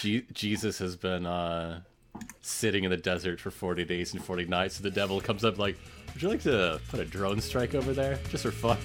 Je- Jesus has been uh, sitting in the desert for 40 days and 40 nights. So the devil comes up like, Would you like to put a drone strike over there? Just for fun.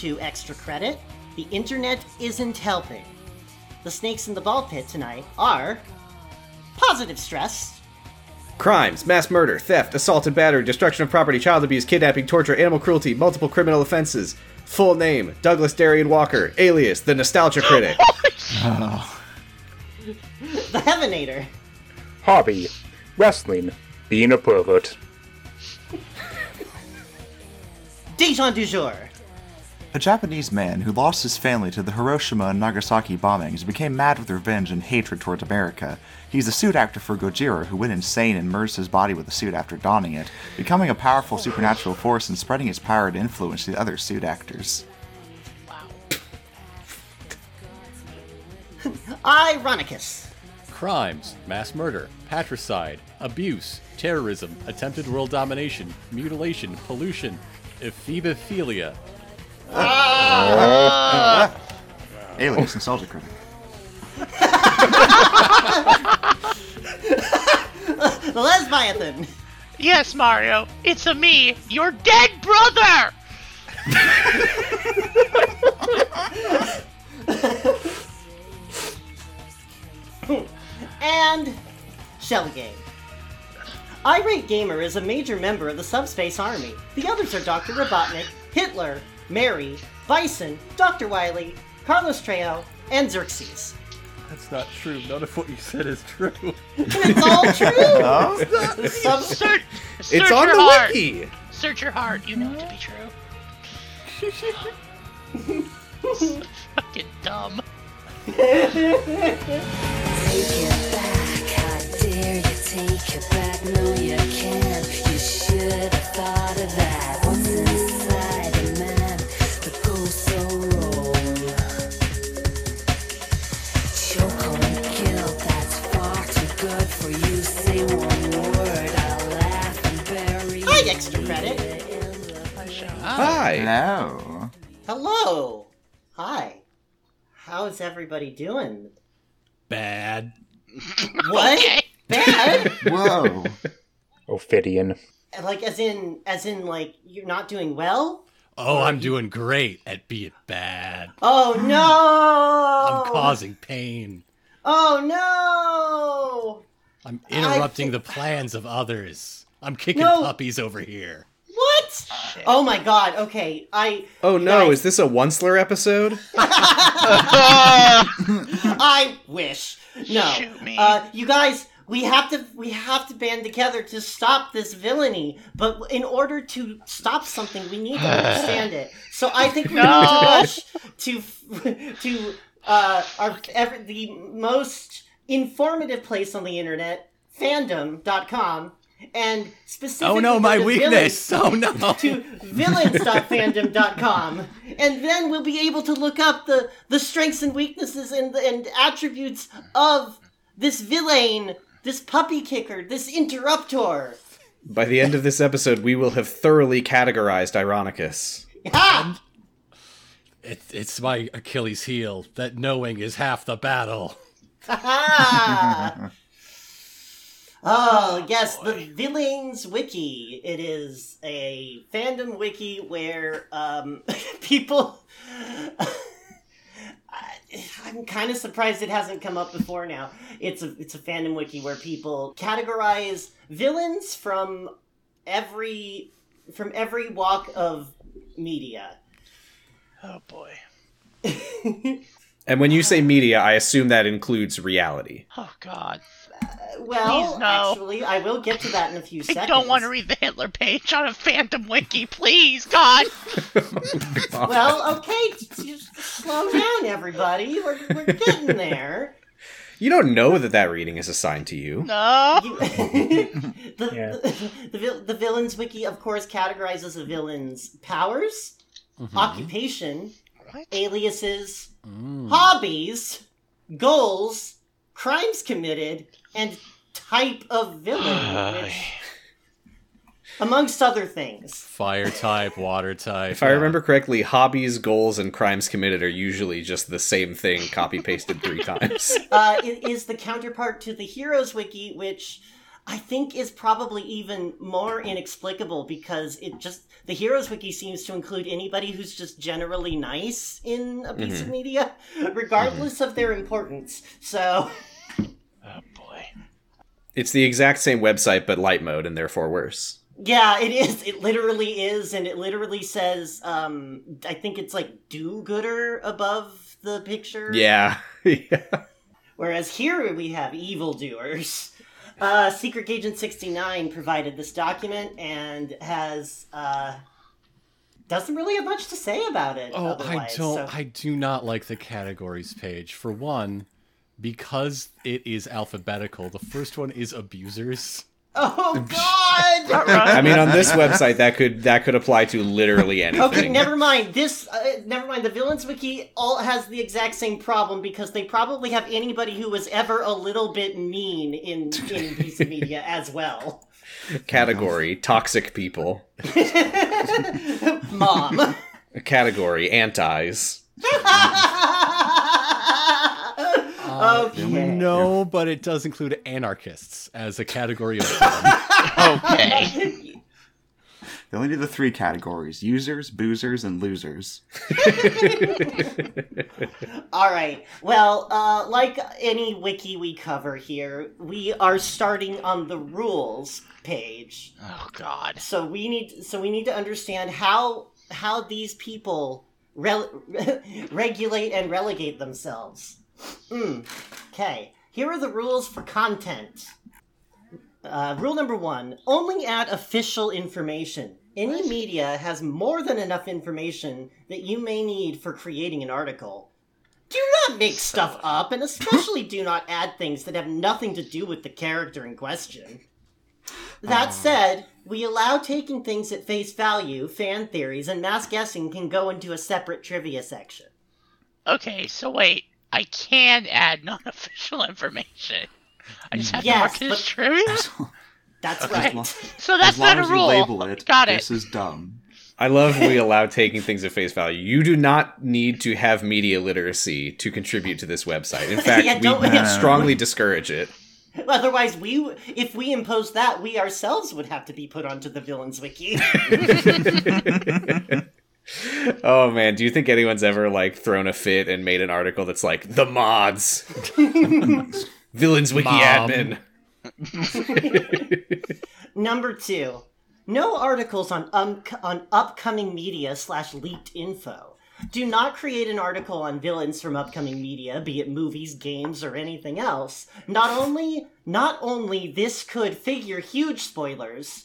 To Extra Credit. The internet isn't helping. The snakes in the ball pit tonight are positive stress, Crimes, mass murder, theft, assault and battery, destruction of property, child abuse, kidnapping, torture, animal cruelty, multiple criminal offenses. Full name, Douglas Darian Walker, alias, the Nostalgia Critic. the Heavenator, Hobby. Wrestling. Being a pervert. Dijon du jour, A Japanese man who lost his family to the Hiroshima and Nagasaki bombings became mad with revenge and hatred towards America. He's a suit actor for Gojira who went insane and merged his body with the suit after donning it, becoming a powerful supernatural force and spreading his power to influence the other suit actors. Ironicus, Crimes, mass murder, patricide, abuse, terrorism, attempted world domination, mutilation, pollution, ephebophilia. Ah! Alias Nostalgia Critic. the Lesbiathan, Yes, Mario, it's a me, your dead brother! and Shell Game. Irate Gamer is a major member of the Subspace Army. The others are Dr. Robotnik, Hitler, Mary, Bison, Dr. Wily, Carlos Trejo, and Xerxes. That's not true. None of what you said is true. It's all true! The sub- Search, search it's on your the heart. wiki! Search your heart, you know it to be true. Fucking dumb. Take it back, how dare you take it back? No, you can't. You should have thought of that. What's inside Say one word, I'll laugh and bury Hi, Extra Credit. Hi! Hello. Hello! Hi. How's everybody doing? Bad. What? Bad? Whoa. Ophidian. like as in as in like you're not doing well? Oh, I'm doing great at being bad. Oh no! I'm causing pain. Oh no! I'm interrupting I- the plans of others. I'm kicking No. puppies over here. What? Oh my god, okay. I Oh no, Guys. is this a Once-ler episode? I wish. No. Shoot me. Uh you guys we have to we have to band together to stop this villainy. But in order to stop something, we need to understand it. So I think we need to rush to to uh our ever, the most informative place on the internet, fandom.com, and oh, specifically Oh no, my to weakness. Oh no. to villains.fandom.com and then we'll be able to look up the the strengths and weaknesses and and attributes of this villain this puppy kicker this interruptor By the end of this episode, we will have thoroughly categorized Ironicus. ha! It, it's my Achilles heel that knowing is half the battle. Ha! oh yes the villains wiki it is a fandom wiki where um people I- I'm kind of surprised it hasn't come up before now. It's a it's a fandom wiki where people categorize villains from every from every walk of media. Oh boy. And when you say media, I assume that includes reality. Oh God. Uh, well, Please, no. actually, I will get to that in a few I seconds. I don't want to read the Hitler page on a Phantom Wiki, please, God. Well, okay, just slow down, everybody. We're, we're getting there. You don't know that that reading is assigned to you. No. You- the, Yeah. the, the, the villains wiki, of course, categorizes a villain's powers, mm-hmm. occupation, What? aliases, hobbies, goals, crimes committed, and type of villain, which, amongst other things. Fire type, water type. If I remember correctly, hobbies, goals, and crimes committed are usually just the same thing copy pasted three times. uh, it is the counterpart to the Heroes Wiki, which I think is probably even more inexplicable because it just the Heroes Wiki seems to include anybody who's just generally nice in a piece of media, regardless of their importance. So Oh boy. It's the exact same website, but light mode, and therefore worse. yeah, it is. It literally is, and it literally says, um, I think it's like do-gooder above the picture. Yeah. yeah. Whereas here we have evildoers. Uh, Secret Agent 69 provided this document and has uh, doesn't really have much to say about it. Oh, I don't. so- I do not like the categories page. For one, because it is alphabetical. The first one is abusers. Oh God! I mean, on this website, that could that could apply to literally anything. okay, never mind. This, uh, never mind. The Villains Wiki all has the exact same problem because they probably have anybody who was ever a little bit mean in in piece of media as well. Category: toxic people. Mom. Category: antis. Okay. No, but it does include anarchists as a category of villain. Okay. They only do the three categories users, boozers, and losers. All right. Well, uh, like any wiki we cover here, we are starting on the rules page. Oh God. So we need so we need to understand how how these people rel- regulate and relegate themselves. Mm. Okay. Here are the rules for content. Uh, rule number one: only add official information. Any media has more than enough information that you may need for creating an article. Do not make stuff up, and especially do not add things that have nothing to do with the character in question. That said, we allow taking things at face value, fan theories, and mass guessing can go into a separate trivia section. Okay, so wait. I can add non-official information. I just have Yes, to mark it as but- trivia. That's As right. lo- So that's as long not a as you rule. label it, Got it. this is dumb. I love we allow taking things at face value. You do not need to have media literacy to contribute to this website. In fact, Yeah, don't- we yeah. strongly discourage it. Otherwise, we if we impose that, we ourselves would have to be put onto the villains wiki. Oh man, do you think anyone's ever like thrown a fit and made an article that's like the mods, villains wiki Mom. admin? Number two, no articles on um, on upcoming media slash leaked info. Do not create an article on villains from upcoming media, be it movies, games, or anything else. Not only not only this could figure huge spoilers.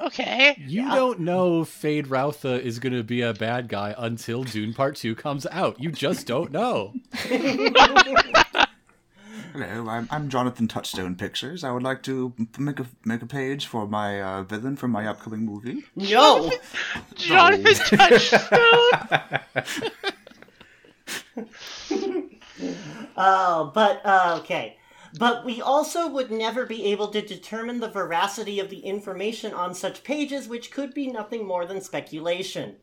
Okay. You don't know Feyd-Rautha is going to be a bad guy until Dune Part 2 comes out. You just don't know. Hello, I'm, I'm Jonathan Touchstone Pictures. I would like to make a make a page for my uh, villain for my upcoming movie. No, Jonathan Touchstone. oh, but uh, okay. But we also would never be able to determine the veracity of the information on such pages, which could be nothing more than speculation.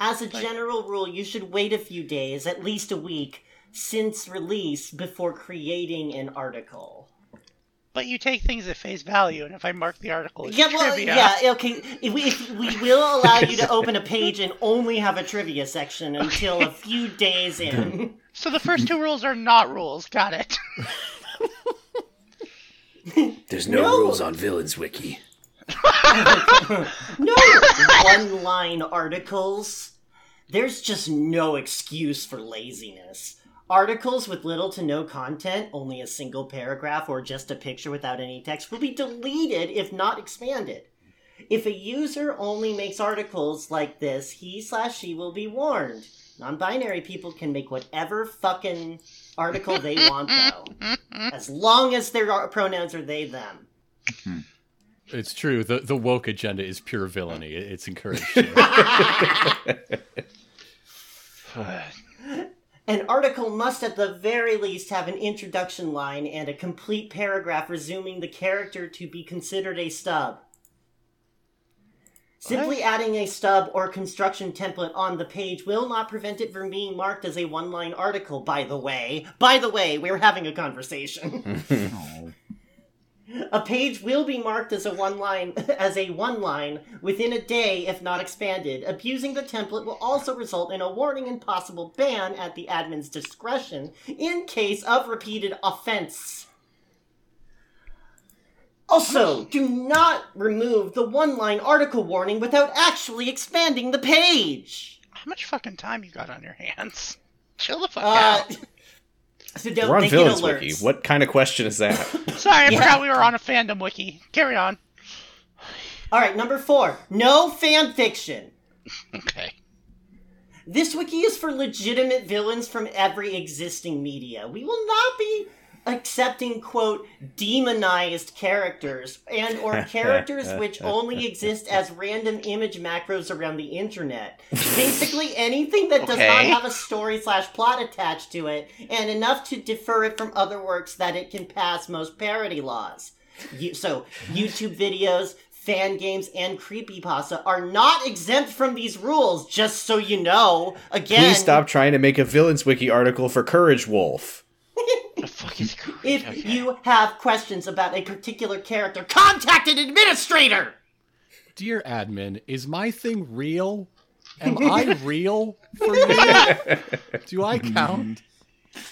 As a general rule, you should wait a few days, at least a week, since release before creating an article. But you take things at face value, and if I mark the article as Yeah, well, trivia, yeah, okay. If we, if we will allow you to open a page and only have a trivia section until a few days in. so the first two rules are not rules. Got it. There's no No. rules on villains wiki. No one line articles. There's just no excuse for laziness. Articles with little to no content, only a single paragraph or just a picture without any text, will be deleted if not expanded. If a user only makes articles like this, he slash she will be warned. Non binary people can make whatever fucking article they want, though. As long as their pronouns are they, them. It's true. The the woke agenda is pure villainy. It's encouraged. An article must at the very least have an introduction line and a complete paragraph resuming the character to be considered a stub. Simply adding a stub or construction template on the page will not prevent it from being marked as a one line article, by the way. By the way, we're having a conversation. a page will be marked as a one line as a one line within a day if not expanded. Abusing the template will also result in a warning and possible ban at the admin's discretion in case of repeated offense. Also, do not remove the one line article warning without actually expanding the page. How much fucking time you got on your hands? Chill the fuck Uh, out. so don't We're on Villains. Wiki. What kind of question is that? Sorry, I yeah. forgot we were on a fandom wiki. Carry on. All right, number four. No fan fiction. Okay. This wiki is for legitimate villains from every existing media. We will not be accepting quote demonized characters and or characters which only exist as random image macros around the internet. Basically anything that does not have a story slash plot attached to it and enough to defer it from other works that it can pass most parody laws. You, so YouTube videos, fan games, and creepypasta are not exempt from these rules, just so you know. Again, Please stop trying to make a Villains Wiki article for Courage Wolf. The fuck is If okay. you have questions about a particular character, contact an administrator! Dear admin, is my thing real? Am I real for you? Do I count?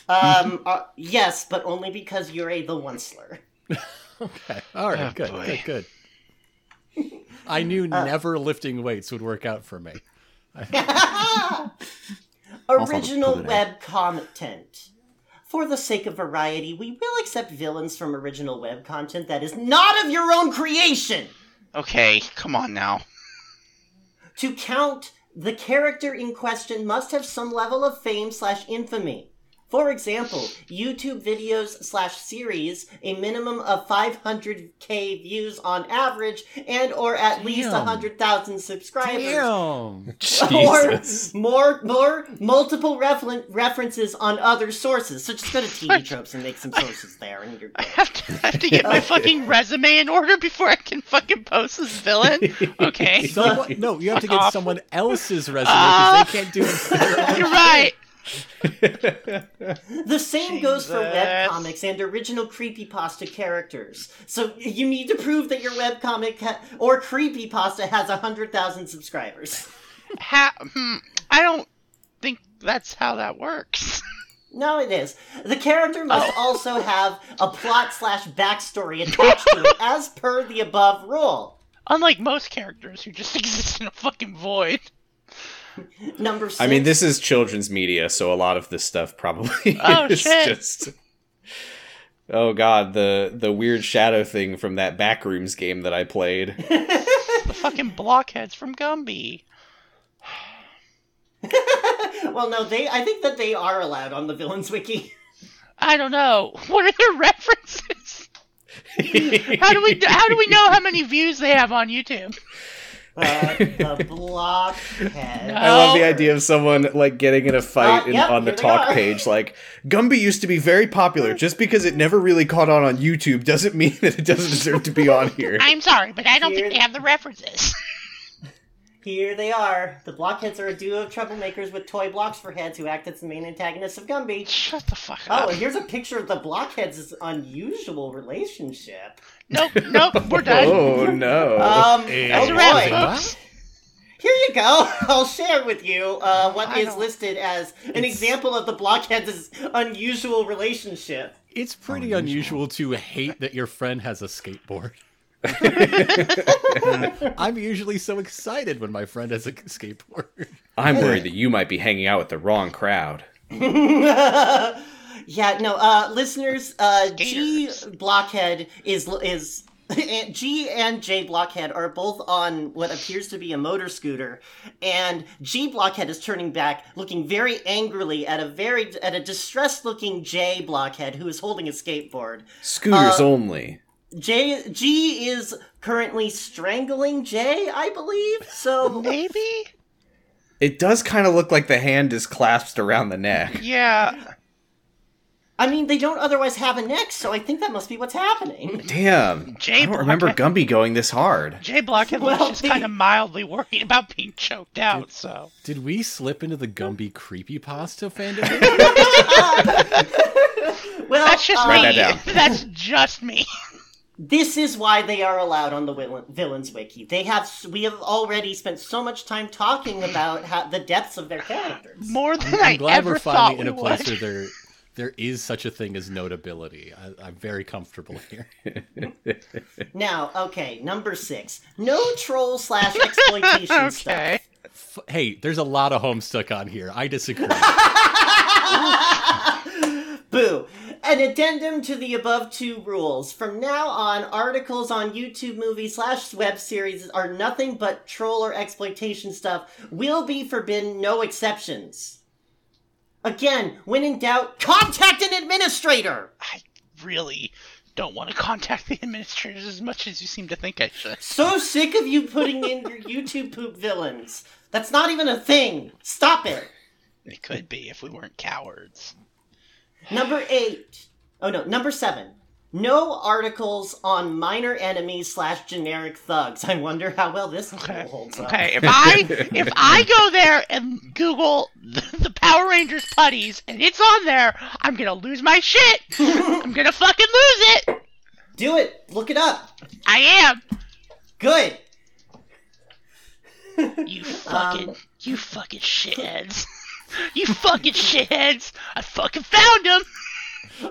Um, uh, yes, but only because you're a the one slur. Okay. All right. Oh, good. boy. Good. Good. I knew Uh, never lifting weights would work out for me. Original web content. For the sake of variety, we will accept villains from original web content that is not of your own creation. Okay, come on now. To count, the character in question must have some level of fame slash infamy. For example, YouTube videos slash series, a minimum of 500k views on average, and or at least 100,000 subscribers. Damn. Jesus. Or more, more multiple referen- references on other sources. So just go to TV tropes and make some sources there, and you're I have to, I have to get my fucking resume in order before I can fucking post this villain. Okay. Someone, no, you have to get off. someone else's resume because they can't do it. You're right. The same goes for Jesus. webcomics and original creepypasta characters. So you need to prove that your webcomic ha- or creepypasta has 100,000 subscribers. Ha- hmm, I don't think that's how that works. No, it is. The character must also have a plot slash backstory attached to it, as per the above rule. Unlike most characters who just exist in a fucking void. Number six. I mean, this is children's media, so a lot of this stuff probably Oh, is shit. just. Oh god, the the weird shadow thing from that Backrooms game that I played. The fucking blockheads from Gumby. well, no, they. I think that they are allowed on the villains wiki. I don't know. What are their references? How do we how do we know how many views they have on YouTube? Uh, the blockhead. No. I love the idea of someone like getting in a fight Uh, in, yep, on the talk are. page. Like Gumby used to be very popular. Just because it never really caught on on YouTube doesn't mean that it doesn't deserve to be on here. I'm sorry, but I don't Here- think they have the references. Here they are. The blockheads are a duo of troublemakers with toy blocks for heads who act as the main antagonists of Gumby. Shut the fuck Oh, up. and here's a picture of the blockheads' unusual relationship. Nope, nope, we're done. Oh no! Um, That's oh a wrap, boy. folks. Here you go. I'll share with you uh, what I is don't- listed as an example of the blockheads' unusual relationship. It's pretty unusual to hate that your friend has a skateboard. I'm usually so excited when my friend has a skateboard. I'm worried that you might be hanging out with the wrong crowd. yeah, no, uh, listeners, uh, G Blockhead is is G and J Blockhead are both on what appears to be a motor scooter, and G Blockhead is turning back, looking very angrily at a very at a distressed looking J Blockhead who is holding a skateboard. Scooters Uh, only. J G is currently strangling J, I believe. So Maybe? It does kind of look like the hand is clasped around the neck. Yeah. I mean, they don't otherwise have a neck, so I think that must be what's happening. Damn. Jay I don't remember Blockhead- Gumby going this hard. Jay Blockhead looks Well, just the- kind of mildly worried about being choked out, so. Did we slip into the Gumby creepypasta fandom? Well, That's just uh, me. That. That's just me. This is why they are allowed on the villains wiki. They have we have already spent so much time talking about how, the depths of their characters. More than I I'm glad ever we're thought finally we in a place where there there is such a thing as notability. I, I'm very comfortable here. Now, okay, number six. No troll slash exploitation Okay. stuff. F- hey, there's a lot of Homestuck on here. I disagree. Boo. An addendum to the above two rules. From now on, articles on YouTube movie slash web series are nothing but troll or exploitation stuff. Will be forbidden, no exceptions. Again, when in doubt, contact an administrator! I really don't want to contact the administrators as much as you seem to think I should. So sick of you putting in your YouTube poop villains. That's not even a thing. Stop it. It could be if we weren't cowards. Number eight. Oh no, number seven. No articles on minor enemies slash generic thugs. I wonder how well this Okay. holds up. Okay, if I if I go there and Google the, the Power Rangers putties and it's on there, I'm gonna lose my shit. I'm gonna fucking lose it. Do it. Look it up. I am. Good. You fucking Um, you fucking shitheads. You fucking shitheads. I fucking found them.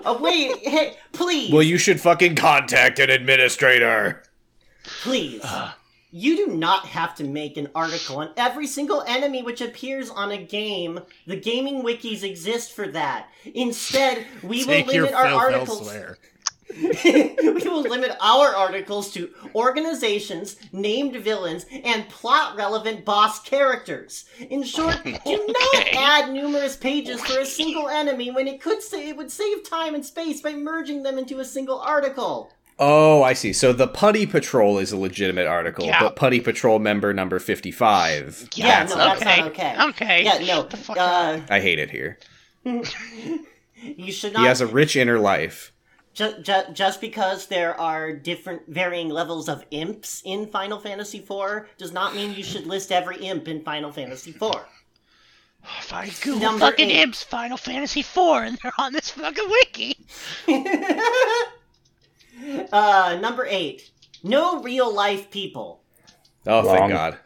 Oh wait, hey, please, Well, you should fucking contact an administrator. please. You do not have to make an article on every single enemy which appears on a game. The gaming wikis exist for that. Instead, we will limit our articles. elsewhere. we will limit our articles to organizations, named villains, and plot relevant boss characters. In short, do not add numerous pages for a single enemy when it could say it would save time and space by merging them into a single article. Oh, I see. So the Putty Patrol is a legitimate article, Yeah. but Putty Patrol member number 55. Yeah, that's no, that's okay. not okay. Okay. Yeah, no. The fuck. Uh, I hate it here. you should He has a rich inner life. Ju- ju- just because there are different varying levels of imps in Final Fantasy IV does not mean you should list every imp in Final Fantasy IV. If I Google Number fucking eight. imps Final Fantasy IV and they're on this fucking wiki. Uh, number eight. No real life people. Oh, Wrong. thank God.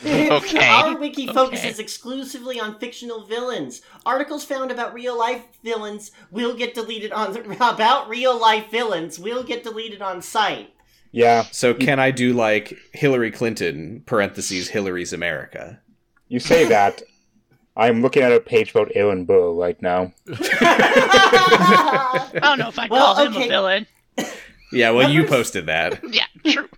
Okay. Our wiki Okay. focuses exclusively on fictional villains. Articles found about real life villains will get deleted on about real life villains will get deleted on site. Yeah, So can I do like Hillary Clinton, parentheses, Hillary's America? you say that. I'm looking at a page about Aaron Burr right now. I don't know if I'd Well, call him a villain. Yeah, well, you posted that. Yeah, true.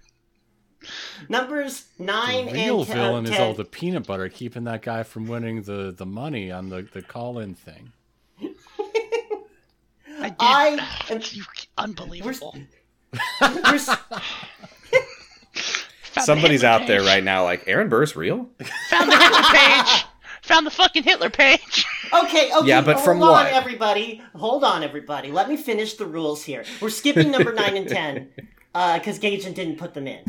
Numbers nine The real and te- uh, villain is all the peanut butter keeping that guy from winning the, the money on the, the call in thing. I did. I am- You, unbelievable. We're s- Found the Somebody's Hitler out there right now like, Aaron Burr's real? Found the Hitler page. Found the fucking Hitler page. Okay, okay. Yeah, but hold from on, what? everybody. Hold on, everybody. Let me finish the rules here. We're skipping number nine and ten uh, because Gaijin didn't put them in.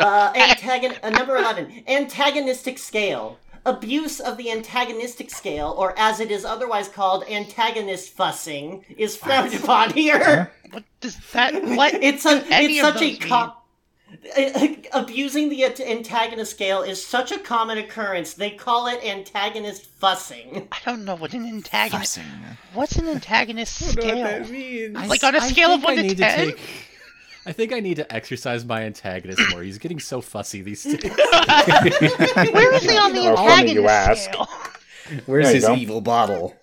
Uh, antagon- uh, number eleven. Antagonistic scale. Abuse of the antagonistic scale, or as it is otherwise called, antagonist fussing, is frowned upon here. What does that? What? It's a, any it's such a those mean? com- abusing the antagonist scale is such a common occurrence. They call it antagonist fussing. I don't know what an antagonist. Fussing. What's an antagonist scale? means. Like on a s- I scale of think one I to need 10? take- I think I need to exercise my antagonist more. He's getting so fussy these days. Where is he on the Well, funny you antagonist ask. scale? Where's There you his go. evil bottle?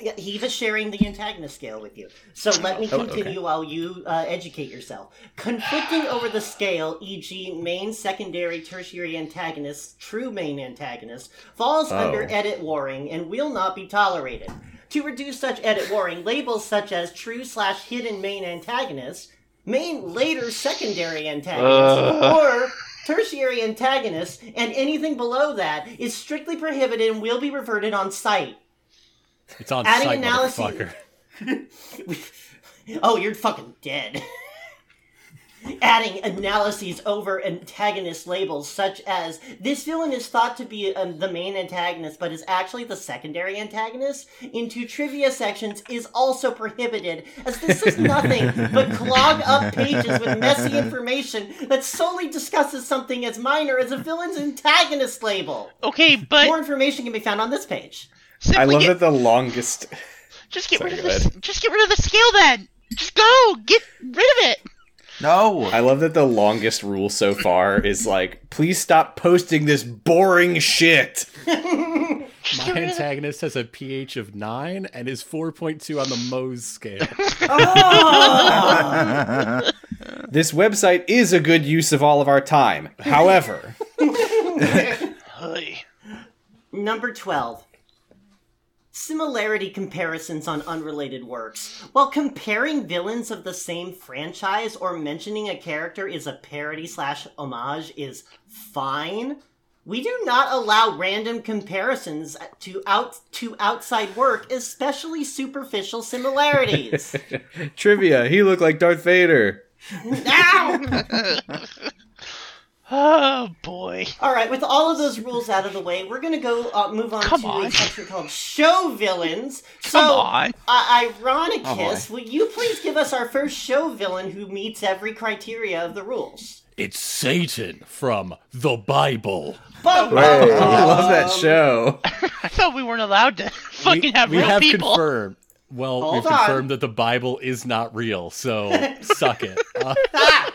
Yeah, he was sharing the antagonist scale with you. So let me Oh, okay. continue while you uh, educate yourself. Conflicting over the scale, e.g., main, secondary, tertiary antagonist, true main antagonist, falls Oh. under edit warring and will not be tolerated. To reduce such edit warring, labels such as true slash hidden main antagonist, main later secondary antagonist, or tertiary antagonist, and anything below that is strictly prohibited and will be reverted on site. It's on Adding site, analysis- motherfucker. Oh, you're fucking dead. Adding analyses over antagonist labels such as this villain is thought to be um, the main antagonist but is actually the secondary antagonist into trivia sections is also prohibited as this is nothing but clog up pages with messy information that solely discusses something as minor as a villain's antagonist label. Okay, but More information can be found on this page. simply I love get, that the longest. just get Sorry, rid of go the just get rid of the scale then. Just go get rid of it. No. I love that the longest rule so far is like, please stop posting this boring shit. My get rid of the- antagonist has a pH of 9 and is 4.2 on the Mohs scale. Oh. This website is a good use of all of our time. However, Number 12. Similarity comparisons on unrelated works. While comparing villains of the same franchise or mentioning a character is a parody slash homage is fine, we do not allow random comparisons to out to outside work, especially superficial similarities. trivia, he looked like Darth Vader. Ow! Oh boy. All right, with all of those rules out of the way, we're gonna go uh, move on Come to on. a section called show villains. Come so, on. Uh, Oh, Ironicus, will you please give us our first show villain who meets every criteria of the rules? It's Satan from the Bible. Bum, I love that show. I thought we weren't allowed to fucking we, have we real have people. confirmed. Well, Hold we've on. confirmed that the Bible is not real, so suck it. Uh, Ah!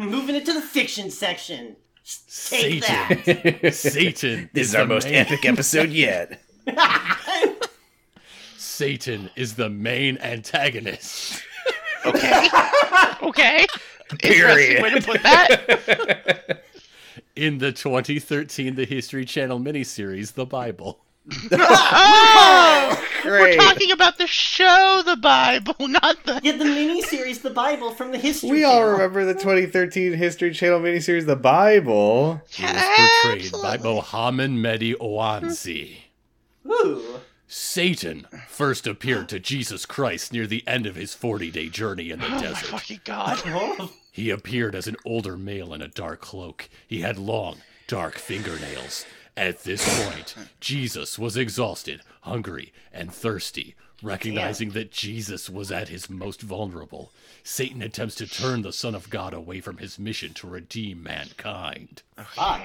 Moving into the fiction section. Take Satan. that. Satan This is the our most main- epic episode yet. Satan is the main antagonist. Okay. okay. Period. Way to put that. In the 2013 The History Channel miniseries, The Bible. Oh, we're talking about the show, the Bible, not the. Yeah, the miniseries, The Bible from the History We all remember the 2013 History Channel miniseries, The Bible. He was portrayed Absolutely. by Mohammed Mehdi Owanzi. Ooh. Satan first appeared to Jesus Christ near the end of his 40 day journey in the Oh my desert. fucking god. Oh. He appeared as an older male in a dark cloak. He had long, dark fingernails. At this point, Jesus was exhausted, hungry, and thirsty. Recognizing that Jesus was at his most vulnerable, Satan attempts to turn the Son of God away from his mission to redeem mankind. Fuck.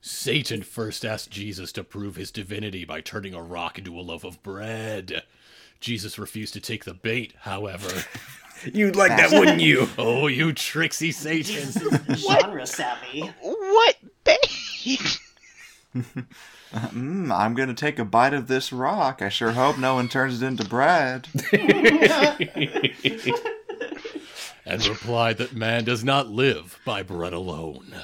Satan first asked Jesus to prove his divinity by turning a rock into a loaf of bread. Jesus refused to take the bait, however. You'd like that, wouldn't you? Oh, you tricksy Satan! Genre savvy. What bait? Mm, I'm gonna take a bite of this rock. I sure hope no one turns it into bread. and replied that man does not live by bread alone.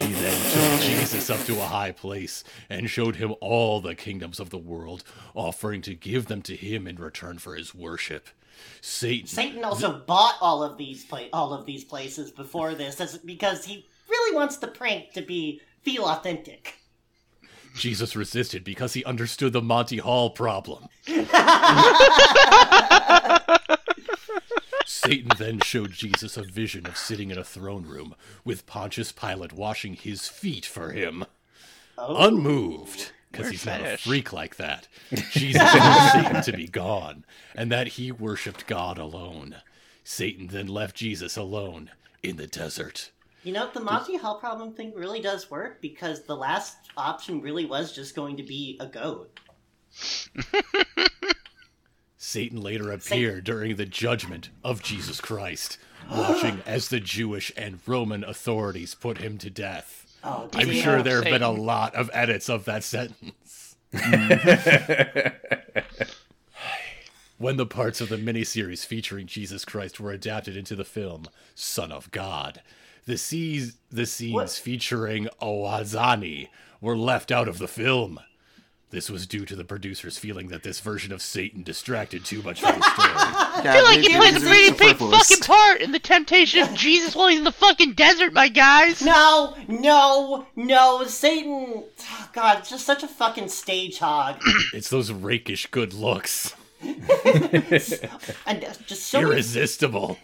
He then took Jesus up to a high place and showed him all the kingdoms of the world, offering to give them to him in return for his worship. Satan, Satan also bought all of these pla- all of these places before this as, because he really wants the prank to be feel authentic. Jesus resisted because he understood the Monty Hall problem. Satan then showed Jesus a vision of sitting in a throne room with Pontius Pilate washing his feet for him. Oh. Unmoved, because Weird he's not a freak like that, Jesus told Satan to be gone and that he worshipped God alone. Satan then left Jesus alone in the desert. You know, the Monty Hall problem thing really does work because the last option really was just going to be a goat. Satan later appeared during the judgment of Jesus Christ, watching as the Jewish and Roman authorities put him to death. Oh, I'm sure there have been a lot of edits of that sentence. when the parts of the miniseries featuring Jesus Christ were adapted into the film Son of God. The, scenes, the scenes What? featuring Ouazanni were left out of the film. This was due to the producers feeling that this version of Satan distracted too much from the story. I feel like he plays a pretty big fucking part in the temptation of Jesus while he's in the fucking desert, my guys. No, no, no, Satan. oh, God, it's just such a fucking stage hog. it's those rakish good looks. and uh, just so many, Irresistible.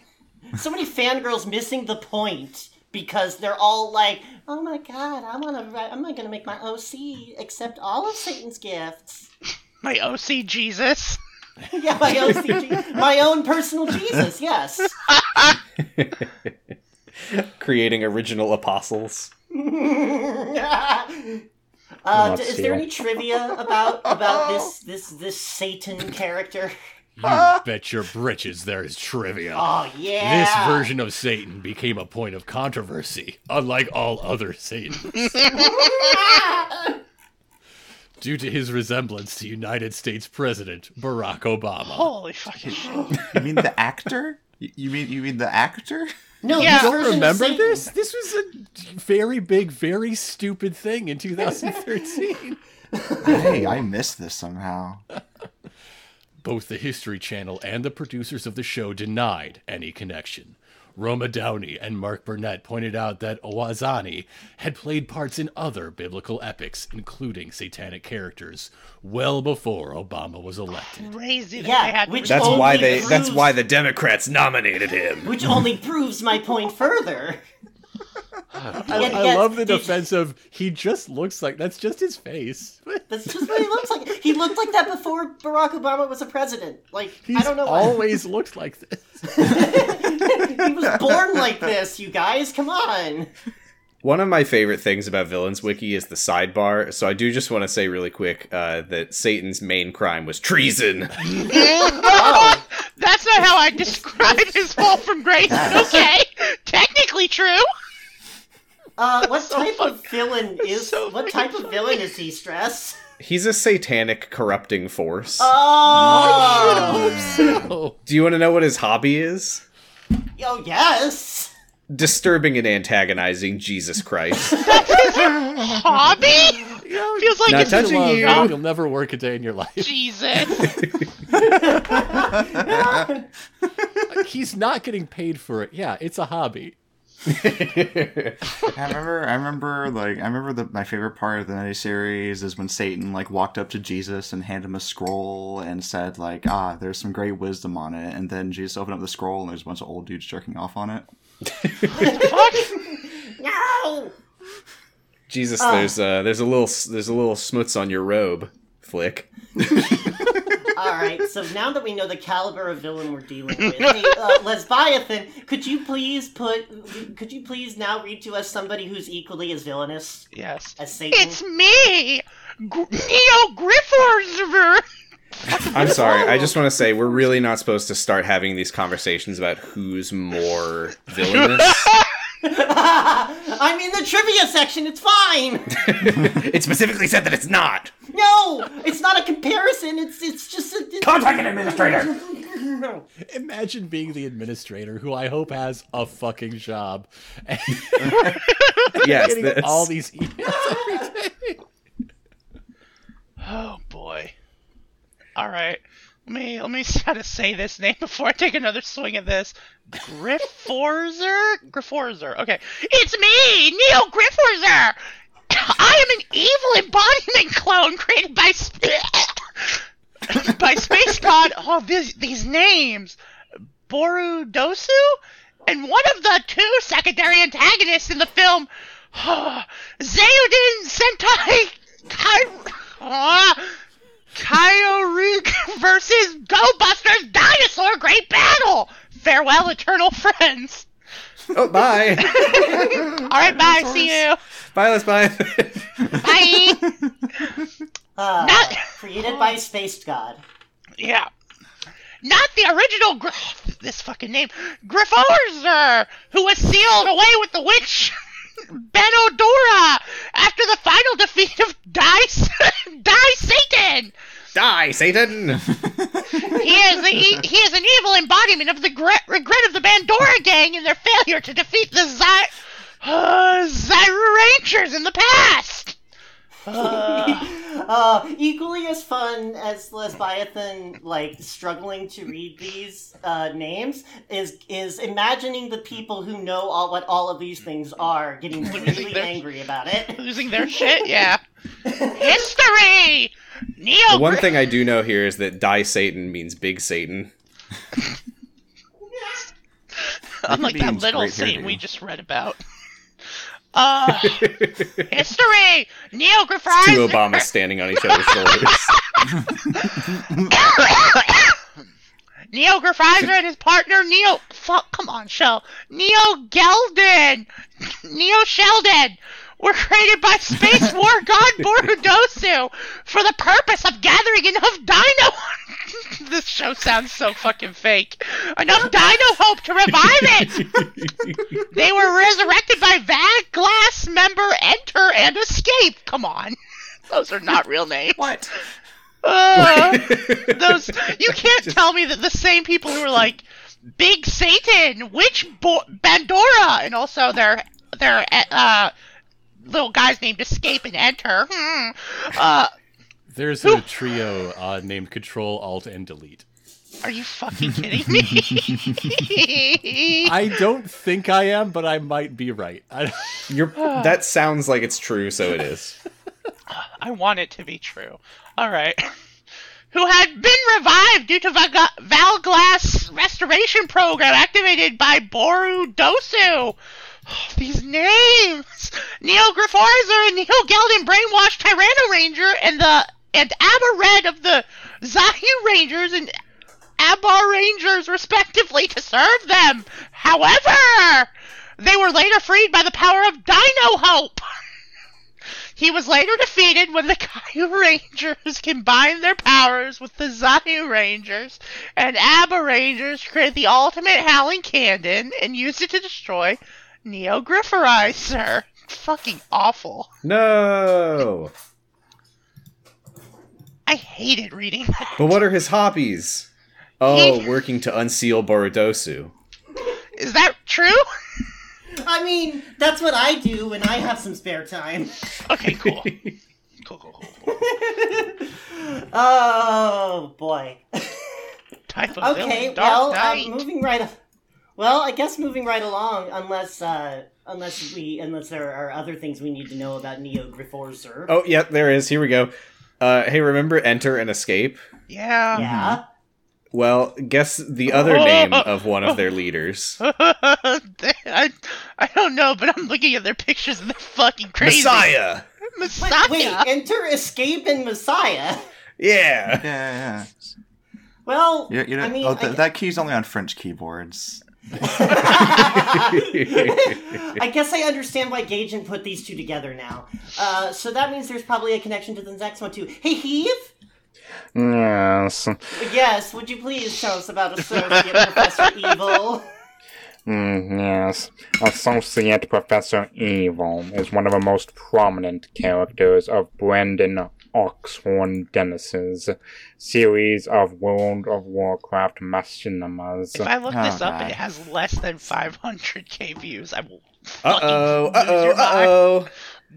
so many fangirls missing the point because they're all like, "Oh my god, I want to. I'm not gonna make my OC accept all of Satan's gifts." My OC Jesus. yeah, my OC, Jesus. my own personal Jesus. Yes. Creating original apostles. uh, d- is there any trivia about about this this this Satan character? You ah. bet your britches there is trivia. Oh yeah. This version of Satan became a point of controversy, unlike all other Satans. Due to his resemblance to United States President Barack Obama. Holy fucking shit. You mean the actor? You you mean you mean the actor? No, Yeah. You don't remember this? This was a very big, very stupid thing in 2013. hey, I missed this somehow. Both the History Channel and the producers of the show denied any connection. Roma Downey and Mark Burnett pointed out that Ouazanni had played parts in other biblical epics, including satanic characters, well before Obama was elected. Crazy that Yeah, they had which That's why they. proves- That's why the Democrats nominated him. Which only proves my point further. I, Yet- I love the the- defense of he just looks like that's just his face. That's just what he looks like. He looked like that before Barack Obama was a president. Like He's I don't know. why. always looked like this. he was born like this. You guys, come on. One of my favorite things about Villains Wiki is the sidebar. So I do just want to say really quick uh, that Satan's main crime was treason. Oh, That's not how I describe his fall from grace. Okay, technically true. Uh, what type of villain is? so what type of villain is he? Stress. He's a satanic corrupting force. Oh, So, do you want to know what his hobby is? oh yes. Disturbing and antagonizing Jesus Christ. Hobby? Feels like Not it's touching love, you. You'll never work a day in your life. Jesus. He's not getting paid for it. Yeah, it's a hobby. I remember, I remember, like, I remember the my favorite part of the miniseries is when Satan like walked up to Jesus and handed him a scroll and said like, ah, there's some great wisdom on it, and then Jesus opened up the scroll and there's a bunch of old dudes jerking off on it. No. Jesus, there's uh, there's a little there's a little smuts on your robe, Flick. All right. So now that we know the caliber of villain we're dealing with, hey, uh, Lesbiathan, could you please put? Could you please now read to us somebody who's equally as villainous Yes. as Satan? It's me, Gr- Neo Grifforzer. I'm sorry. I just want to say we're really not supposed to start having these conversations about who's more villainous. I'm in the trivia section. It's fine. it specifically said that it's not. No, it's not a comparison. It's it's just a. It's, Contact an administrator. Imagine being the administrator, who I hope has a fucking job, Yes, getting this. all these emails every day. Oh boy. All right. Let me let me try to say this name before I take another swing at this. Grifforzer? Grifforzer. Okay. It's me, Neo Grifforzer. I am an evil embodiment clone created by Sp- by Space God. Oh, these these names. Borudosu? And one of the two secondary antagonists in the film, oh, Zyuden Sentai Kai, uh, Kyoriuk versus Go Busters Dinosaur Great Battle! Farewell, eternal friends! Oh, bye. Alright, bye, see you! bye, let's bye. Bye! uh, Not- created by Space God. Yeah. Not the original Gr- this fucking name, Grifforzer, who was sealed away with the witch Benodora after the final defeat of Dice Die Satan. Die, Satan! He is the he is an evil embodiment of the gre- regret of the Bandora gang and their failure to defeat the Zy- uh, Zyra Rangers in the past. Uh, Uh, equally as fun as Lesbiathan, like struggling to read these uh, names, is is imagining the people who know all what all of these things are getting really their- angry about it. losing their shit, yeah. History. Neo. The one thing I do know here is that Die Satan means Big Satan. unlike that little great scene hairdo. we just read about. Uh, history. Neo Griffith. Two Obamas standing on each other's shoulders. Neo Graffizer and his partner Neo. Fuck, come on, Shell. Neo Gelden. Neo Sheldon were created by Space War God Borudosu for the purpose of gathering enough Dino. this show sounds so fucking fake. Enough Dino Hope to revive it. they were resurrected by Vaglass member Enter and Escape. Come on. Those are not real names. What? Uh, those you can't tell me that the same people who were like Big Satan, Witch Bo- Bandora, and also their their uh little guys named Escape and Enter. Hmm. Uh, There's a trio uh, named Control, Alt, and Delete. are you fucking kidding me? I don't think I am, but I might be right. You're, that sounds like it's true, so it is. I want it to be true. All right. Who had been revived due to Vaga- Valglass restoration program activated by Boru Dosu. These names: Neo Grifforzer and Neo Gelden brainwashed Tyranno Ranger and the and Abare Red of the Zyurangers and Abarangers, respectively, to serve them. However, they were later freed by the power of Dino Hope. He was later defeated when the Caillou Rangers combined their powers with the Zyurangers and Abarangers created the ultimate Howling Cannon and used it to destroy Neo Grifferizer. Fucking awful. No! I hated reading that. But what are his hobbies? Oh, working to unseal Borodosu. Is that true? I mean, that's what I do when I have some spare time. Okay, cool. Cool, cool, cool. cool. Oh boy. Type of Okay, villain, Dark well, Knight. um, moving right. Well, I guess moving right along, unless uh, unless we unless there are other things we need to know about Neo Grifforzer. Oh, yep, there is. Here we go. Uh, hey, remember Enter and Escape? yeah. Yeah. Well, guess the other name of one of their leaders. I, I don't know, but I'm looking at their pictures and they're fucking crazy. Messiah! Messiah. Wait, enter, escape, and Messiah. Yeah! Yeah, yeah, Well, yeah. You, you know, I mean, oh, I th- gu- that key's only on French keyboards. I guess I understand why Gaijin put these two together now. Uh, so that means there's probably a connection to the next one too. Hey, Heave. Yes. Yes, would you please tell us about Associate Professor Evil? Mm, yes. Associate Professor Evil is one of the most prominent characters of Brandon Oxhorn Dennis's series of World of Warcraft machinimas. If I look Oh, this up and it has less than 500k views, I will Uh fucking oh, lose uh oh, your uh oh.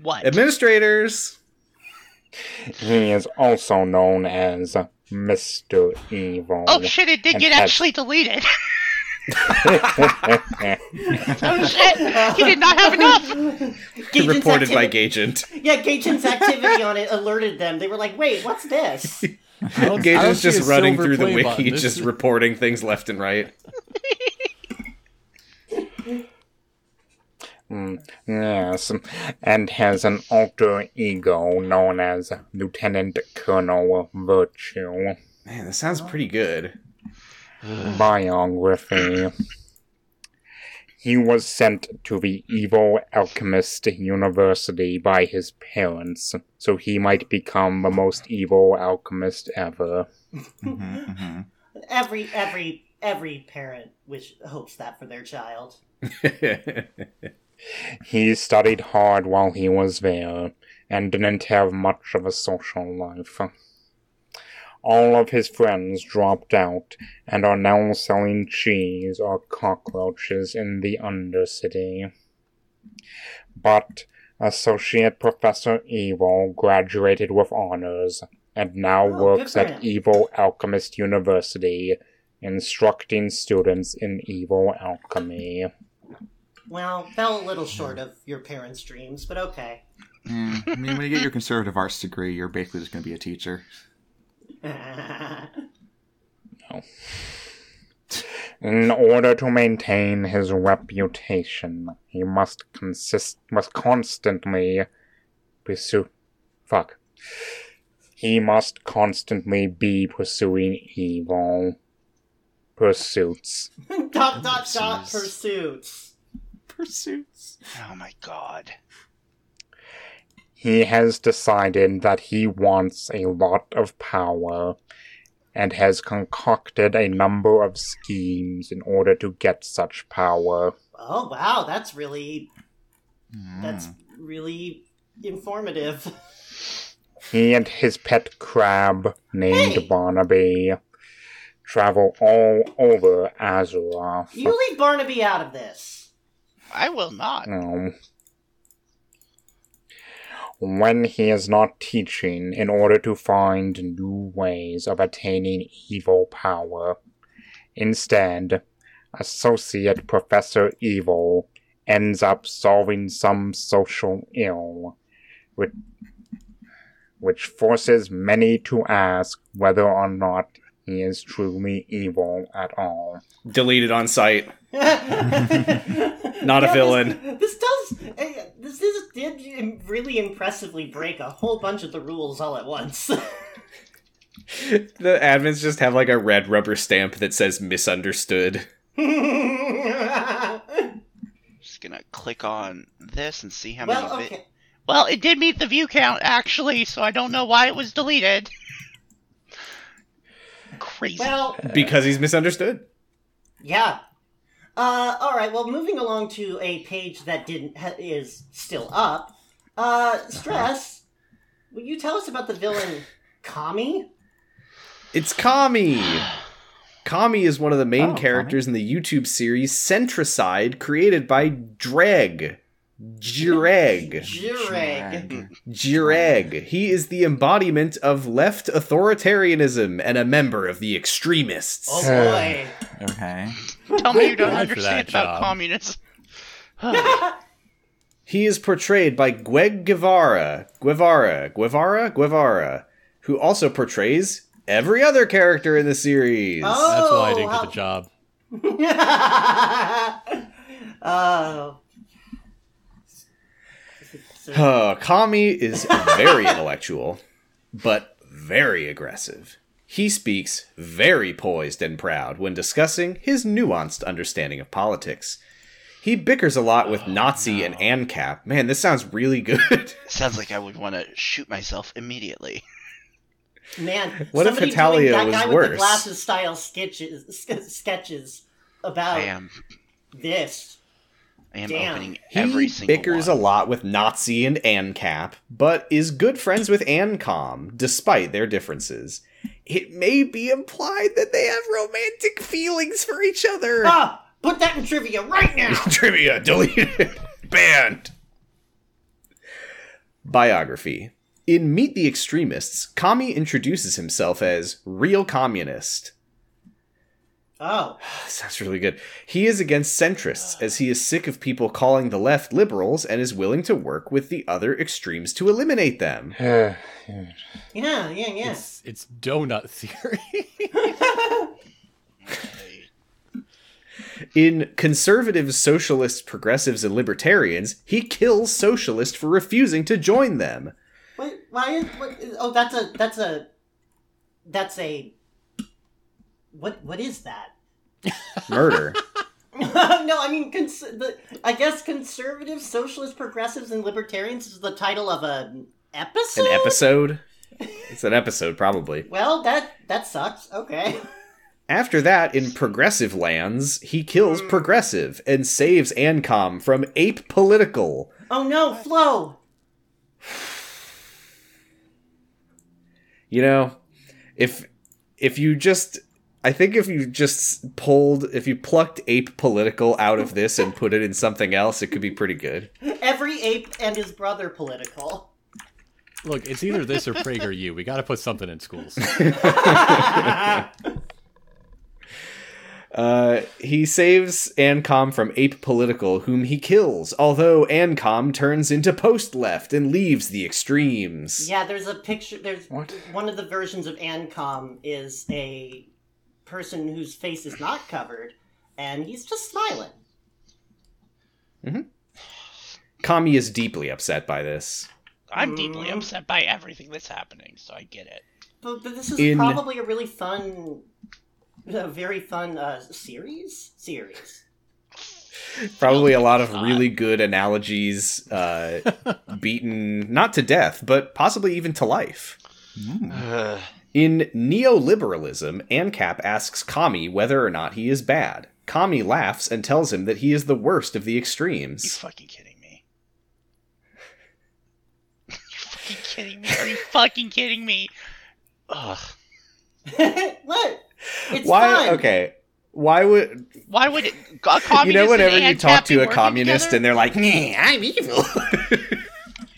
What? Administrators! He is also known as Mr. Evil. oh shit, it did get has- actually deleted. oh shit, he did not have enough. Gaijin's Reported by activi- Gagent. Yeah, Gaijin's activity on it alerted them. They were like, "Wait, what's this?" I don't Gagent's just running through the wiki, button. Just reporting things left and right. Mm, yes, and has an alter ego known as Lieutenant Colonel Virtue. Man, that sounds pretty good. Biography. He was sent to the Evil Alchemist University by his parents, so he might become the most evil alchemist ever. hmm every every every parent wish hopes that for their child. He studied hard while he was there, and didn't have much of a social life. All of his friends dropped out and are now selling cheese or cockroaches in the Undercity. But Associate Professor Evil graduated with honors and now Oh, works at. Evil Alchemist University, instructing students in evil alchemy. Well, fell a little short of your parents' dreams, but okay. Yeah, I mean, when you get your conservative arts degree, you're basically just going to be a teacher. In order to maintain his reputation, he must consist must constantly pursue fuck. He must constantly be pursuing evil pursuits. dot dot dot Pursuits. pursuits. Pursuits. Oh my god. He has decided that he wants a lot of power and has concocted a number of schemes in order to get such power. Oh wow, that's really that's Mm. really informative. He and his pet crab, named Hey! Barnaby, travel all over Azeroth. You leave Barnaby out of this. I will not. Um, when he is not teaching in order to find new ways of attaining evil power. Instead, Associate Professor Evil ends up solving some social ill, which, which forces many to ask whether or not he is truly evil at all. Deleted on site. Not a villain. This, does. eh, This is, did really impressively break a whole bunch of the rules all at once. The admins just have like a red rubber stamp that says misunderstood. Just gonna click on this and see how many. well, vi- Well, it did meet the view count actually, so I don't know why it was deleted. Crazy. Well, Because he's misunderstood. yeah. Uh, all right. Well, moving along to a page that didn't ha- is still up. Uh, stress. Will you tell us about the villain, Kami? It's Kami. Kami is one of the main Oh, characters in the YouTube series Centricide, created by Dreg. Jireg. Jireg. Jireg. He is the embodiment of left authoritarianism and a member of the extremists. Oh boy. Okay. Tell me you don't Applied understand about job. communism. He is portrayed by Gweg Guevara, Guevara, Guevara, Guevara, who also portrays every other character in the series. Oh, That's why I didn't how- get the job. oh. Uh, Kami is very intellectual, but very aggressive. He speaks very poised and proud when discussing his nuanced understanding of politics. He bickers a lot with Nazi and ANCAP. Man, this sounds really good. Sounds like I would want to shoot myself immediately. Man, What if somebody Hetalia doing that was guy with the glasses style sketches sketches about I this? I am Damn. opening He single bickers one. a lot with Nazi and ANCAP, but is good friends with ANCOM, despite their differences. It may be implied that they have romantic feelings for each other. Ah, put that in trivia right now. Trivia deleted. Banned. Biography. In Meet the Extremists, Kami introduces himself as real communist. Oh, Sounds really good. He is against centrists, as he is sick of people calling the left liberals and is willing to work with the other extremes to eliminate them. yeah, yeah, yeah. It's it's donut theory. In Conservatives, Socialists, Progressives, and Libertarians, he kills socialists for refusing to join them. Wait, why is what? Is, oh, that's a that's a that's a what? What is that? Murder. no, I mean, cons- the, I guess conservatives, socialists, progressives, and libertarians is the title of an episode. An episode? It's an episode, probably. Well, that that sucks. Okay. After that, in Progressive Lands, he kills hmm. Progressive and saves Ancom from Ape Political. Oh no, Flo. You know, if if you just I think if you just pulled if you plucked ape political out of this and put it in something else, it could be pretty good. Every ape and his brother political. Look, it's either this or PragerU. We got to put something in schools. Uh, he saves Ancom from Ape Political, whom he kills, although Ancom turns into post left and leaves the extremes. Yeah, there's a picture. There's What? one of the versions of Ancom is a person whose face is not covered, and he's just smiling. Kami is deeply upset by this. I'm deeply Mm. upset by everything that's happening, so I get it. But, but this is In- probably a really fun, a very fun uh, series. Series. Probably a lot of really good analogies, uh, beaten not to death, but possibly even to life. Ugh. In neoliberalism, ANCAP asks Kami whether or not he is bad. Kami laughs and tells him that he is the worst of the you extremes. fucking kidding me? you fucking kidding me? Are you fucking kidding me? Ugh. what? It's Why? fun. Okay. Why would Why would it? A communist you know whenever you talk to a communist together? and they're like, "Nah, I'm evil."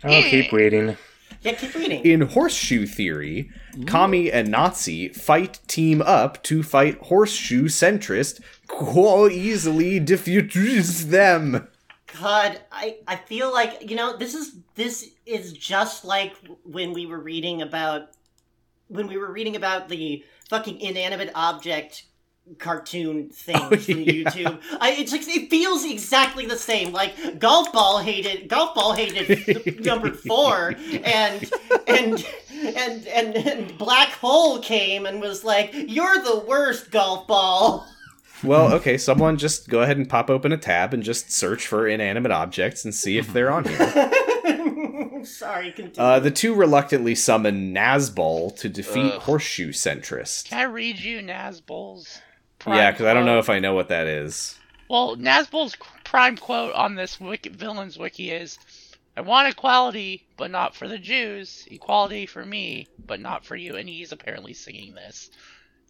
I'll oh, keep reading. Yeah, keep reading. In horseshoe theory, Kami and Nazi fight team up to fight horseshoe centrist who easily defeats them. God, I, I feel like you know this is this is just like when we were reading about when we were reading about the fucking inanimate object cartoon things Oh, from yeah. YouTube. I, it's like, it feels exactly the same. Like golf ball hated golf ball hated number four, and and and and and black hole came and was like, "You're the worst golf ball." Well, okay, someone just go ahead and pop open a tab and just search for inanimate objects and see if they're on here. Sorry, continue. Uh, the two reluctantly summon Nazbol to defeat Ugh. Horseshoe Centrist. Can I read you Nazbol's? Yeah, because I don't know if I know what that is. Well, Nazbol's prime quote on this wiki, villain's wiki is, "I want equality, but not for the Jews. Equality for me, but not for you." And he's apparently singing this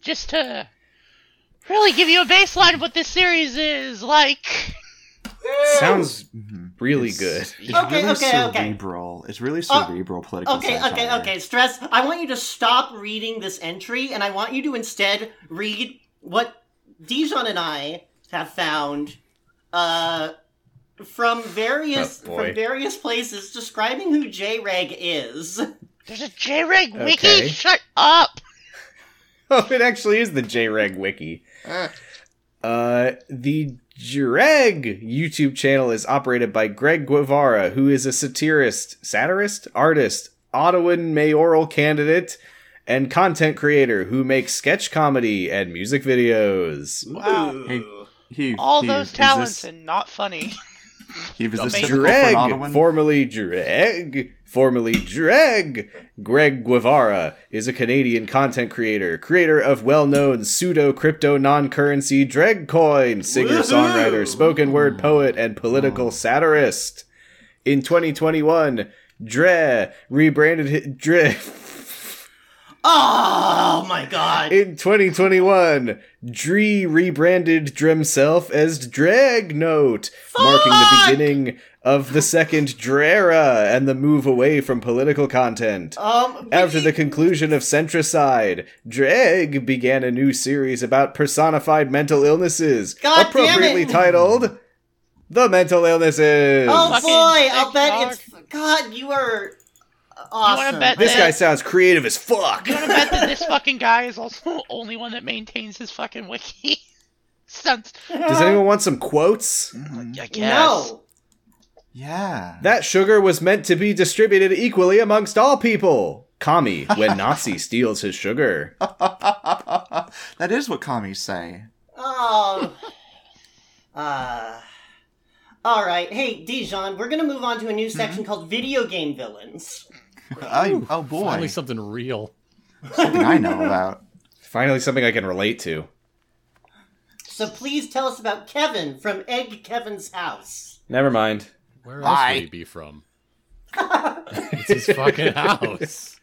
just to really give you a baseline of what this series is like. Sounds really It's- good. It's Okay, really okay, okay. cerebral. It's really Uh, cerebral political Okay, okay, okay. Stress, I want you to stop reading this entry and I want you to instead read what Dijon and I have found uh from various Oh, from various places describing who J-Reg is. There's a J-Reg wiki. Okay. Shut up. Oh, it actually is the JREG wiki. Uh. Uh, the Dreg YouTube channel is operated by Greg Guevara, who is a satirist, satirist, artist, Ottawan mayoral candidate, and content creator who makes sketch comedy and music videos. Wow. Hey, Hugh, All Hugh, those talents this- and not funny. He was this Amazing. typical for an Dreg, formerly Dreg, formerly Dreg. Greg Guevara is a Canadian content creator, creator of well-known pseudo crypto non-currency Dreg Coin, singer-songwriter, spoken word poet, and political satirist. In 2021, Dre rebranded his, Dre. Oh my god. In 2021, Dree rebranded Dremself as Drag Dragnote, marking the beginning of the second Drera and the move away from political content. um After the conclusion of Centricide, Dreg began a new series about personified mental illnesses, God appropriately titled The Mental Illnesses. Oh boy, I'll bet it's God, you are awesome. bet this that- guy sounds creative as fuck. You want to bet that this fucking guy is also the only one that maintains his fucking wiki? Sounds. Does anyone want some quotes? Mhm. I guess. No. Yeah. That sugar was meant to be distributed equally amongst all people. Kami, when Nazi steals his sugar. that is what commies say. Oh. Uh. All right. Hey, Dijon, we're going to move on to a new section called video game villains. Oh, oh boy. Finally, something real. Something I know about. Finally, something I can relate to. So please tell us about Kevin from Egg Kevin's house. Never mind. Where else Why? would he be from? it's his fucking house.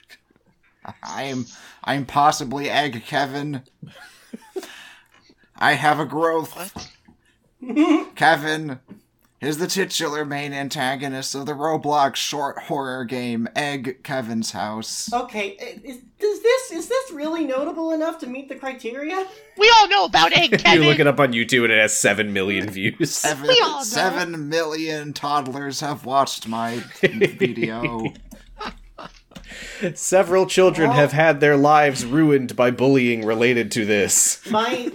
I'm I'm possibly Egg Kevin. I have a growth. Kevin is the titular main antagonist of the Roblox short horror game Egg Kevin's House. Okay, is, does this is this really notable enough to meet the criteria? We all know about Egg Kevin. You Kevin. look it up on YouTube and it has seven million views. Seven, We all know. seven million toddlers have watched my video. Several children have had their lives ruined by bullying related to this. My,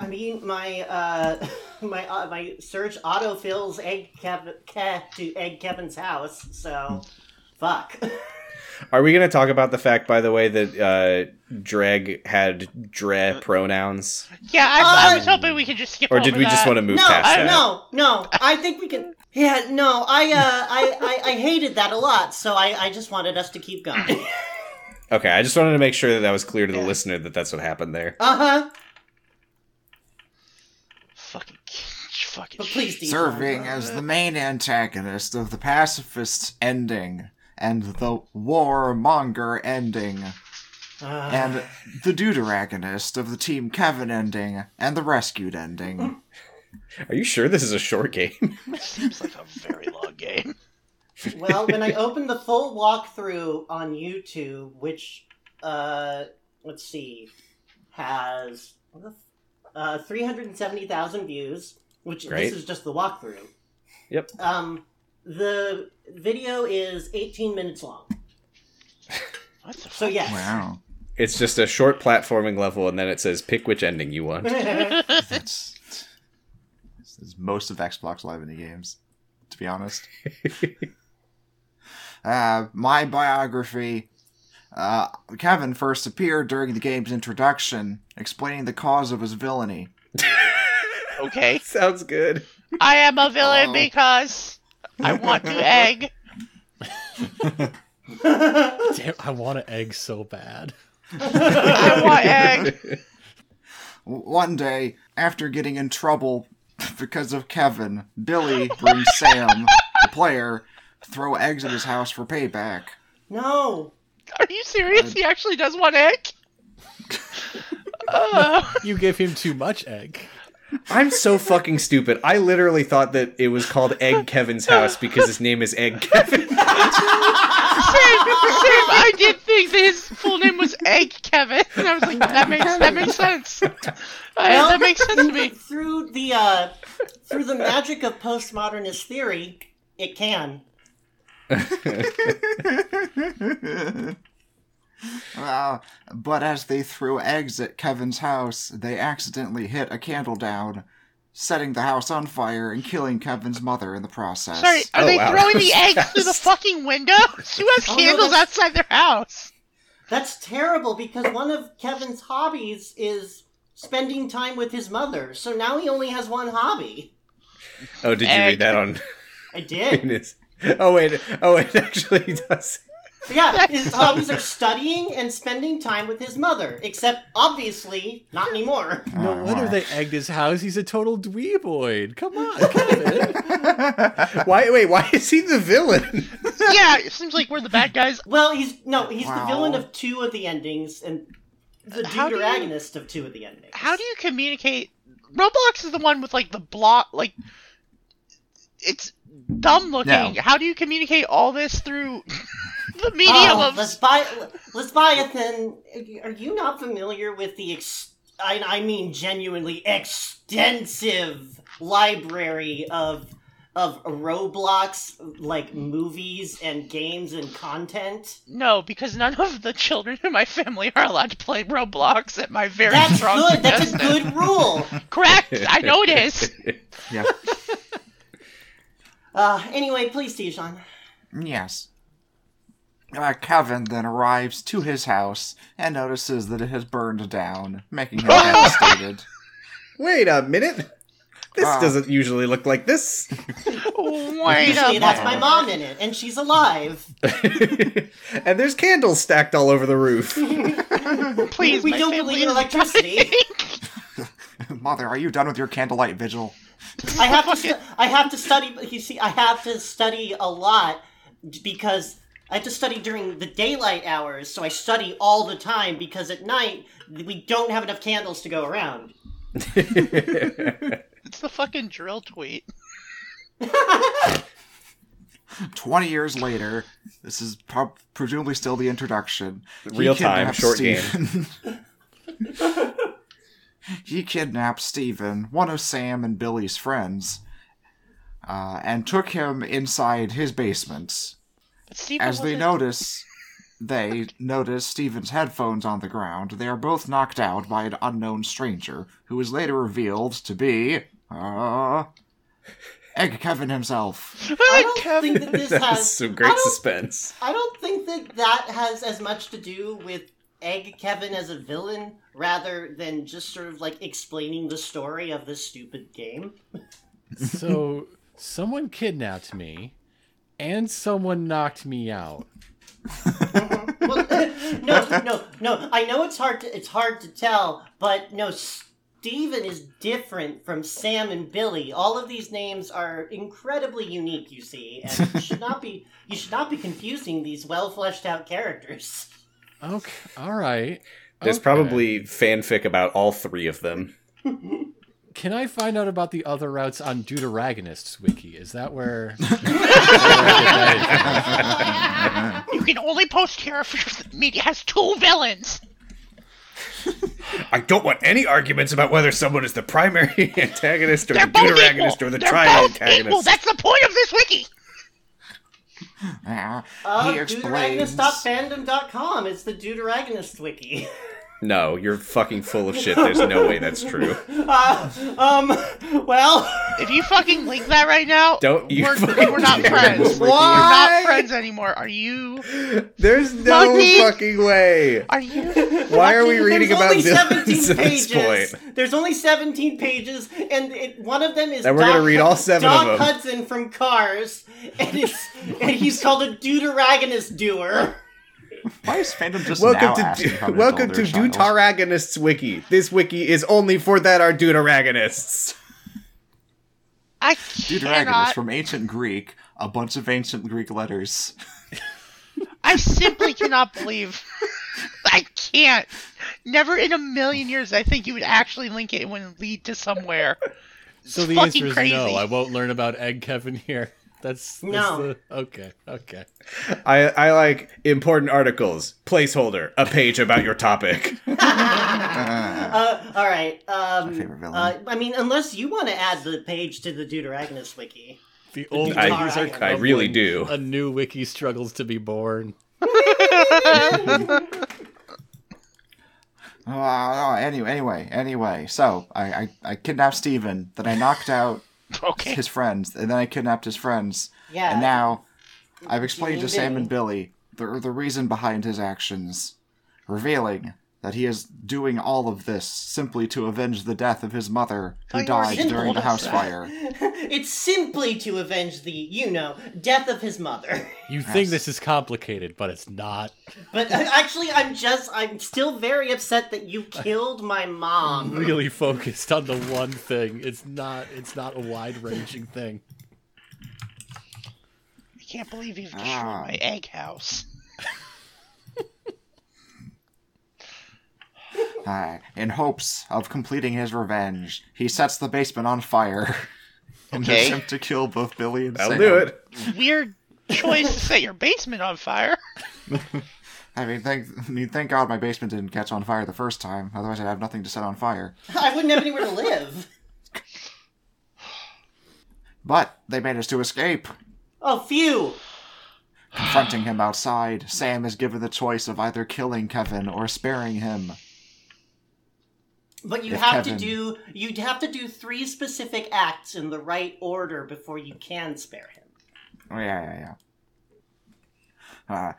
I mean my uh my uh, my search autofills egg Kevin Ke- to egg Kevin's house. So, fuck. Are we going to talk about the fact, by the way, that uh, Dreg had dre pronouns? yeah, I, I was Uh, hoping we could just skip Or over did we just want to move No, past I, that? no, no. I think we can. Yeah, no. I uh, I, I I hated that a lot. So I I just wanted us to keep going. Okay, I just wanted to make sure that that was clear to the listener that that's what happened there. Uh huh. Fucking. But please, Dean. Serving as the main antagonist of the pacifist ending and the warmonger ending. Uh, and the deuteragonist of the Team Kevin ending and the rescued ending. Are you sure this is a short game? Seems like a very long game. well, when I opened the full walkthrough on YouTube, which uh, let's see, has what the f- uh, three hundred and seventy thousand views. Which Great. this is just the walkthrough. Yep. Um, the video is eighteen minutes long. What the So fuck? yes. Wow. It's just a short platforming level, and then it says pick which ending you want. That's, this is most of Xbox Live Indie games, to be honest. uh, my biography. Uh, Kevin first appeared during the game's introduction, explaining the cause of his villainy. Okay. Sounds good. I am a villain Oh. because I want to egg. Damn, I want an egg so bad. I want egg. One day, after getting in trouble because of Kevin, Billy brings Sam, the player, throw eggs at his house for payback. no. Are you serious? He actually does want egg? Uh, You give him too much egg. I'm so fucking stupid. I literally thought that it was called Egg Kevin's house because his name is Egg Kevin. same, same. I did think that his full name was Egg Kevin, and I was like, that makes that makes sense. Uh, that makes sense to me. through the uh, through the magic of postmodernist theory, it can. Uh, but as they threw eggs at Kevin's house, they accidentally hit a candle down, setting the house on fire and killing Kevin's mother in the process. Sorry, are Oh, they wow. throwing the That was eggs through the fucking window? Who has Oh, candles that's- outside their house? That's terrible because one of Kevin's hobbies is spending time with his mother. So now he only has one hobby. Oh, did you Egg. read that on? I did. Oh wait, oh it actually does. Yeah, his hobbies are studying and spending time with his mother. Except obviously not anymore. No wonder they egged his house. He's a total dweeboid. Come on, Kevin. Why? Wait, why is he the villain? yeah, it seems like we're the bad guys. Well, he's no, he's the villain of two of the endings and the How do you- deuteragonist of two of the endings. How do you communicate? Roblox is the one with like the block, like it's dumb looking. Yeah. How do you communicate all this through the medium Oh, of? Lesbi- Lesbiathan, are you not familiar with the ex- I, I mean genuinely extensive library of of Roblox like movies and games and content? No, because none of the children in my family are allowed to play Roblox at my very That's strong good. That's a good rule. Correct. I know it is. Yeah. Uh, anyway, please, Dijon. Yes. Uh, Kevin then arrives to his house and notices that it has burned down, making him devastated. Wait a minute. This Ah. doesn't usually look like this. Wait Usually, a that's my mom in it, and she's alive. and there's candles stacked all over the roof. Please, We my don't family believe in electricity. Mother, are you done with your candlelight vigil? I have to. Stu- I have to study. You see, I have to study a lot because I have to study during the daylight hours, so I study all the time because at night we don't have enough candles to go around. It's the fucking drill tweet. 20 years later, this is prob- presumably still the introduction. Real time, kidnaps short game. He kidnapped Steven, one of Sam and Billy's friends, uh, and took him inside his basement. But Steven As they notice, they notice Steven's headphones on the ground. They are both knocked out by an unknown stranger, who is later revealed to be, uh, Egg Kevin himself. I don't think that this That has some great don't- suspense. I don't think that that has as much to do with Egg Kevin as a villain, rather than just sort of like explaining the story of this stupid game. So someone kidnapped me, and someone knocked me out. well, no, no, no. I know it's hard to it's hard to tell, but no. Steven is different from Sam and Billy. All of these names are incredibly unique. You see, and you should not be you should not be confusing these well fleshed out characters. Okay, all right. There's Okay. probably fanfic about all three of them. Can I find out about the other routes on Deuteragonist's wiki? Is that where? You can only post here if your media has two villains. I don't want any arguments about whether someone is the primary antagonist or They're the both equal. deuteragonist or the They're both equal. tri-antagonist. That's the point of this wiki. Uh, Uh, he explains. Deuteragonist.fandom.com is the Deuteragonist wiki. No, you're fucking full of shit. There's no way that's true. Uh, um, well, If you fucking link that right now, Don't you we're, we're not dare. friends. We're Why? not friends anymore. Are you? There's no Fucking- fucking way. Are you? Why are we reading about only 17 at this pages. point? There's only 17 pages, and it, one of them is And we're gonna read all seven of them. Hudson from Cars, and, it's, and he's called a Deuteragonist doer. Why is fandom just Welcome now to asking how welcome to their? Deuteragonists wiki. This wiki is only for that are Deuteragonists. I Deuteragonist from ancient Greek, a bunch of ancient Greek letters. I simply cannot believe. I can't. Never in a million years I think you would actually link it and would lead to somewhere. so the answer is crazy. no. I won't learn about Egg Kevin here. That's, that's No. the- okay. Okay. I I like important articles. Placeholder. A page about your topic. Uh, all right. Um, favorite villain. uh, I mean, unless you want to add the page to the Deuteragonist wiki. The old I- wikis are I really do. A new wiki struggles to be born. Oh, oh, anyway, anyway, anyway. So I, I, I kidnapped Steven, then I knocked out Okay. his friends, and then I kidnapped his friends. Yeah. And now I've explained to Sam and Billy the the reason behind his actions, revealing that he is doing all of this simply to avenge the death of his mother, who Oh, you already died during the house fire. it's simply to avenge the, you know, death of his mother. You think this is complicated, but it's not. But uh, actually, I'm just, I'm still very upset that you killed my mom. I'm Really focused on the one thing. It's not. It's not a wide-ranging thing. I can't believe you've destroyed Ah. my egg house. Uh, in hopes of completing his revenge, he sets the basement on fire. In Okay. an attempt to kill both Billy and I'll Sam. do it. Weird choice to set your basement on fire. I mean, thank you thank God my basement didn't catch on fire the first time. Otherwise, I'd have nothing to set on fire. I wouldn't have anywhere to live. But they managed to escape. Oh, phew. Confronting him outside, Sam is given the choice of either killing Kevin or sparing him. But you If have Kevin- to do, you'd have to do three specific acts in the right order before you can spare him. Oh yeah, yeah, yeah. Uh,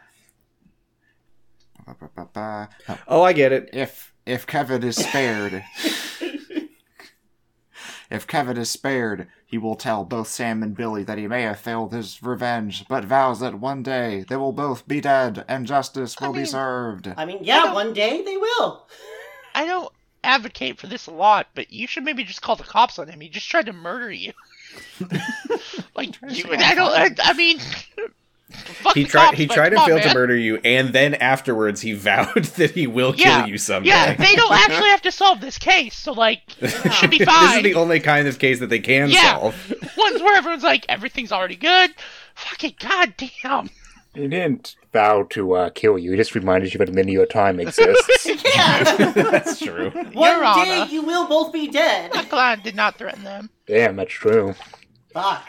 ba- ba- ba- ba. Uh, Oh, I get it. if if Kevin is spared, if Kevin is spared, he will tell both Sam and Billy that he may have failed his revenge, but vows that one day they will both be dead and justice will be mean- served. I mean, yeah, don't- one day they will. I don't advocate for this a lot, but you should maybe just call the cops on him. He just tried to murder you. like, you, I don't. I, I mean, Fuck He the tried. cops, He tried and come failed to murder you, and then afterwards he vowed that he will Yeah, kill you someday. yeah. They don't actually have to solve this case, so like, it should be fine. this fine. is the only kind of case that they can yeah, solve. ones where everyone's like, everything's already good. Fucking goddamn. He didn't vow to uh, kill you. He just reminded you that linear time exists. That's true. One Your day Honor. you will both be dead. Glad did not threaten them. Damn, that's true. Fuck.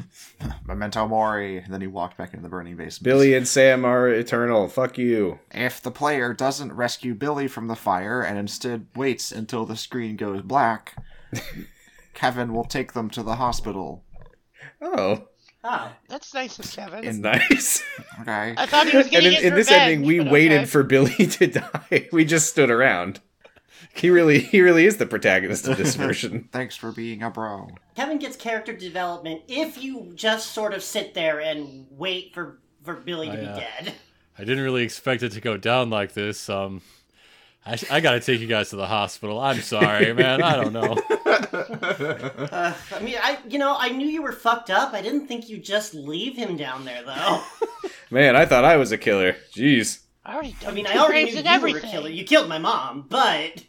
Memento mori. And Then he walked back into the burning basement. Billy and Sam are eternal. Fuck you. If the player doesn't rescue Billy from the fire and instead waits until the screen goes black, Kevin will take them to the hospital. Oh. That's nice of Kevin. it's nice. Okay. I thought he was and getting in, his in this revenge, ending, we but waited okay. for Billy to die. We just stood around. He really, he really is the protagonist of this version. Thanks for being a bro. Kevin gets character development if you just sort of sit there and wait for for Billy to I, be uh, dead. I didn't really expect it to go down like this. Um, I, I gotta take you guys to the hospital. I'm sorry, man. I don't know. Uh, I mean, I you know I knew you were fucked up. I didn't think you'd just leave him down there though. Man, I thought I was a killer. Jeez. I already I mean, I already knew and you were a killer. You killed my mom, but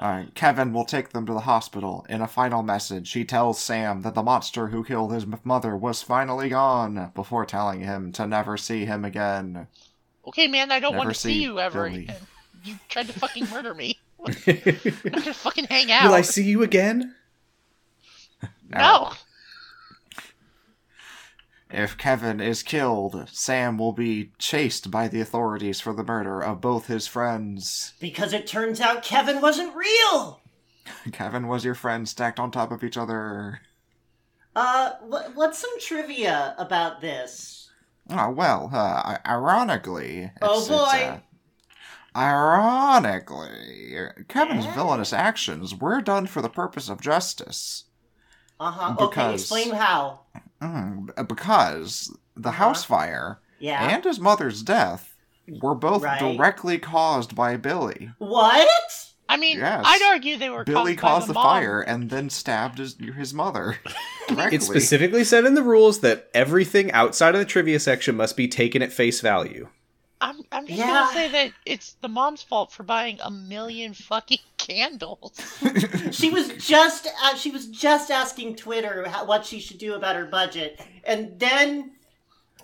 Alright, Kevin will take them to the hospital. In a final message, he tells Sam that the monster who killed his mother was finally gone, before telling him to never see him again. Okay, man, I don't want to see see you ever Billy. again. You tried to fucking murder me. I'm not gonna fucking hang out. Will I see you again? No. If Kevin is killed, Sam will be chased by the authorities for the murder of both his friends. because it turns out Kevin wasn't real. Kevin was your friend stacked on top of each other. Uh, wh- what's some trivia about this? Oh, well, uh, ironically. Oh, boy. Uh, ironically, Kevin's Yeah. villainous actions were done for the purpose of justice. Uh huh. Okay, explain how. Mm, because the Uh-huh. house fire Yeah. and his mother's death were both Right. directly caused by Billy. what? I mean, Yes. I'd argue they were Billy caused, by caused the, mom. fire and then stabbed his, his mother. It specifically said in the rules that everything outside of the trivia section must be taken at face value. I'm, I'm just Yeah. gonna say that it's the mom's fault for buying a million fucking candles. She was just uh, she was just asking Twitter how, what she should do about her budget, and then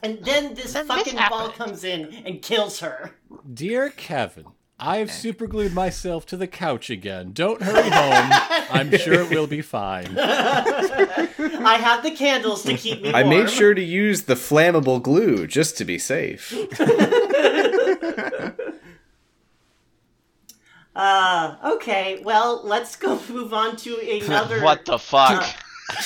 and then this Then this fucking ball comes in and kills her. Dear Kevin, I've superglued myself to the couch again. Don't hurry home. I'm sure it will be fine. I have the candles to keep me warm. I made sure to use the flammable glue just to be safe. Uh, okay. Well, let's go move on to another. what the fuck?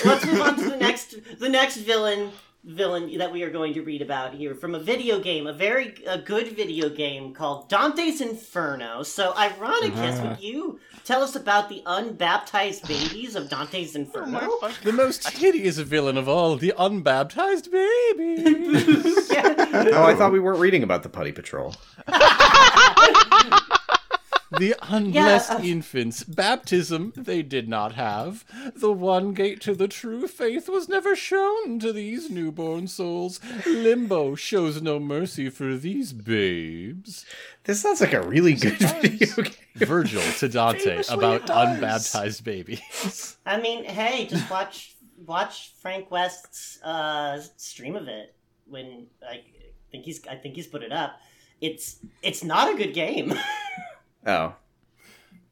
let's move on to the next the next villain villain that we are going to read about here from a video game, a very a good video game called Dante's Inferno. So, Ironicus, would ah. you tell us about the unbaptized babies of Dante's Inferno? The most hideous villain of all, the unbaptized baby. Oh, I thought we weren't reading about the Putty Patrol. The unblessed uh, infants, baptism they did not have. The one gate to the true faith was never shown to these newborn souls. Limbo shows no mercy for these babes. This sounds like a really good video game. Virgil to Dante Famously about unbaptized babies. I mean, hey, just watch watch Frank West's uh, stream of it when I think he's I think he's put it up. It's it's not a good game. Oh.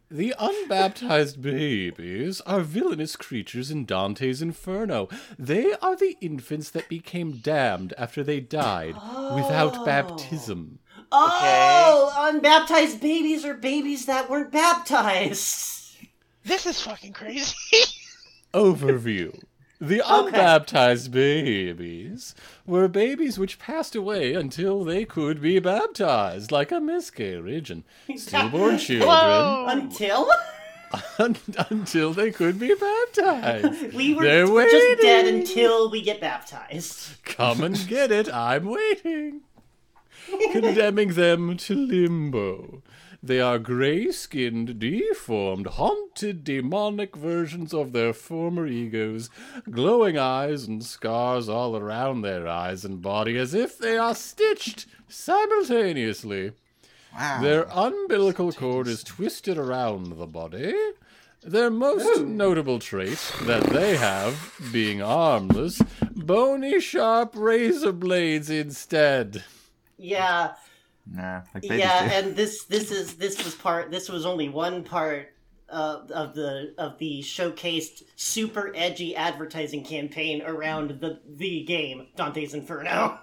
The unbaptized babies are villainous creatures in Dante's Inferno. They are the infants that became damned after they died without oh. baptism. Oh, unbaptized babies are babies that weren't baptized. This is fucking crazy. Overview. The unbaptized babies were babies which passed away until they could be baptized, like a miscarriage and stillborn children, Whoa. Until un- until they could be baptized. we were They're we're just dead until we get baptized. Come and get it, I'm waiting. Condemning them to limbo. They are gray skinned, deformed, haunted, demonic versions of their former egos, glowing eyes and scars all around their eyes and body as if they are stitched simultaneously. Wow. Their umbilical cord is twisted around the body. Their most notable trait that they have, being armless, bony, sharp razor blades instead. Yeah, Nah, like yeah, and this this is this was part. This was only one part uh, of the of the showcased super edgy advertising campaign around the the game Dante's Inferno.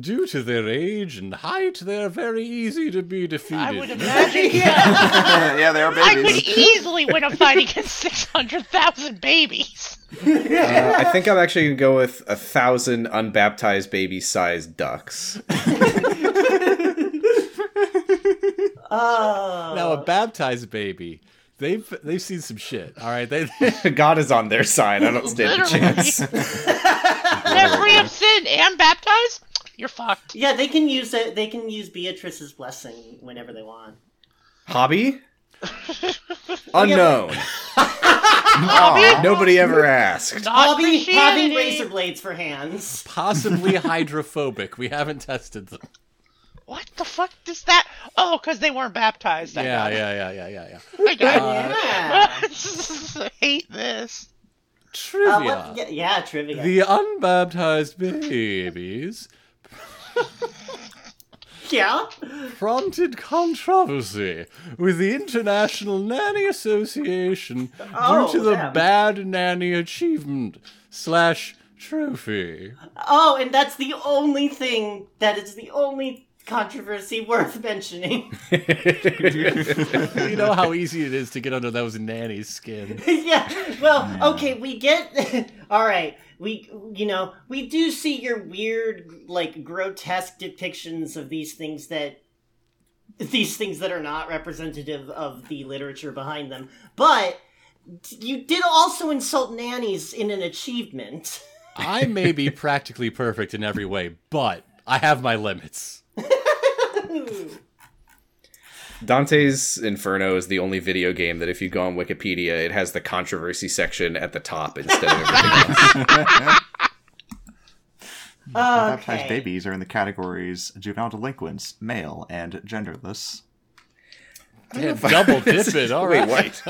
Due to their age and height, they are very easy to be defeated. I would imagine yeah, yeah, they are babies. I could babies. easily win a fight against 600,000 babies. Uh, I think I'm actually gonna go with a thousand unbaptized baby-sized ducks. Oh, now a baptized baby. They've they've seen some shit. All right, they God is on their side. I don't stand a chance. They're free of sin and baptized? You're fucked. yeah. They can use it. They can use Beatrice's blessing whenever they want. Hobby? Unknown. Aw. Nobody ever asked. Not Having, having razor blades for hands. possibly hydrophobic. We haven't tested them. What the fuck does that? Oh, because they weren't baptized. I Yeah, yeah, yeah, yeah, yeah, yeah. I got it. Yeah. I hate this. Trivia. Uh, what, yeah, yeah, trivia. The unbaptized babies yeah. prompted controversy with the International Nanny Association Oh, due to the damn. bad nanny achievement slash trophy. Oh, and that's the only thing that is the only controversy worth mentioning. You know how easy it is to get under those nanny's skin. yeah. Well, okay, we get all right. We you know, we do see your weird like grotesque depictions of these things that these things that are not representative of the literature behind them. But you did also insult nannies in an achievement. I may be practically perfect in every way, but I have my limits. Dante's Inferno is the only video game that if you go on Wikipedia, it has the controversy section at the top instead of everything else. Baptized babies are in the categories juvenile delinquents, male, and genderless. Damn, double dipping, all Wait, right.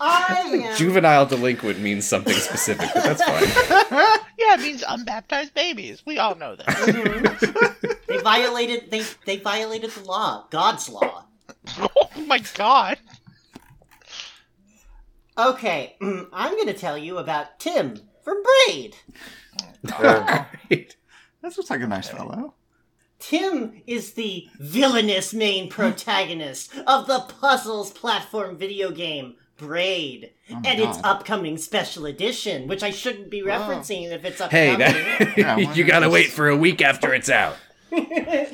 I am Juvenile delinquent means something specific, but that's fine. Yeah, it means unbaptized babies. We all know this. They violated they they violated the law, God's law. oh my god. Okay, mm, I'm going to tell you about Tim from Braid. Right. That looks like a nice fellow. Tim is the villainous main protagonist of the puzzles platform video game Braid oh my and its upcoming special edition, which I shouldn't be referencing if it's Hey, upcoming. that, Yeah, you gotta just- wait for a week after it's out.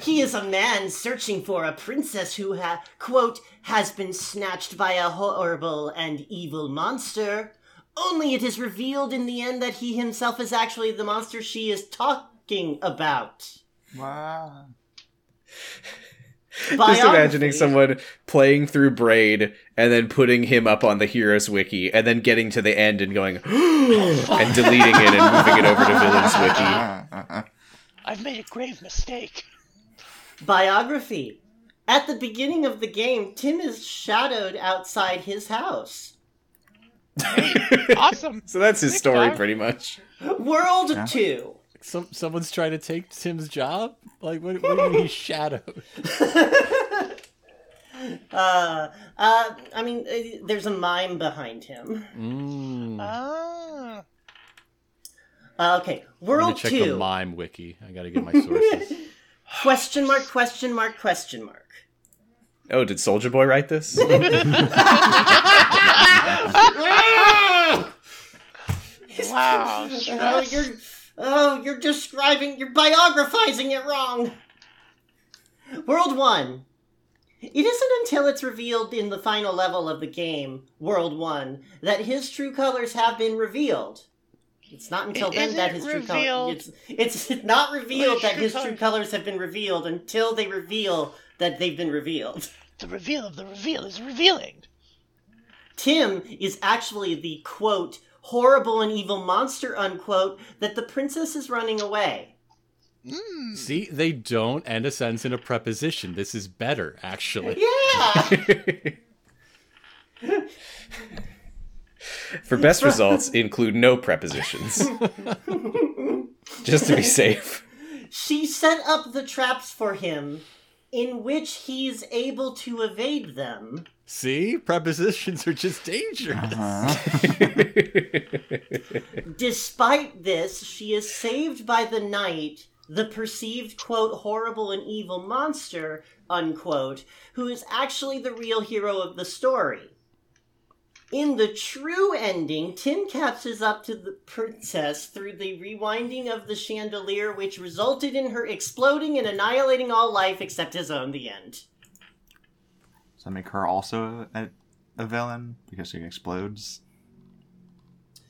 He is a man searching for a princess who, ha- quote, has been snatched by a horrible and evil monster. Only it is revealed in the end that he himself is actually the monster she is talking about. Wow. Just imagining someone playing through Braid and then putting him up on the Heroes Wiki and then getting to the end and going and deleting it and moving it over to Villains Wiki. I've made a grave mistake. Biography. At the beginning of the game, Tim is shadowed outside his house. Awesome. So that's his Thanks, story, Doc. pretty much. World Yeah. 2. Some someone's trying to take Tim's job. Like what? What do you mean he's shadowed? Uh, uh, I mean, uh, there's a mime behind him. Mm. Ah. Uh, okay, I'm World check the mime wiki. I gotta get my sources. Question mark, question mark, question mark. Oh, did Soldier Boy write this? Wow. Oh, you're, oh, you're describing, you're biographizing it wrong. World 1. It isn't until it's revealed in the final level of the game, World 1, that his true colors have been revealed. It's not until It then that his true colors. It's it's not revealed His that his true colors have been revealed until they reveal that they've been revealed. The reveal of the reveal is revealing. Tim is actually the quote horrible and evil monster unquote that the princess is running away. Mm. See, they don't end a sentence in a preposition. This is better, actually. Yeah. For best results, include no prepositions. Just to be safe. she set up the traps for him in which he's able to evade them. See, prepositions are just dangerous. Uh-huh. Despite this, she is saved by the knight, the perceived, quote, horrible and evil monster, unquote, who is actually the real hero of the story. In the true ending, Tim catches up to the princess through the rewinding of the chandelier, which resulted in her exploding and annihilating all life except his own, the end. Does that make her also a, a villain because she explodes?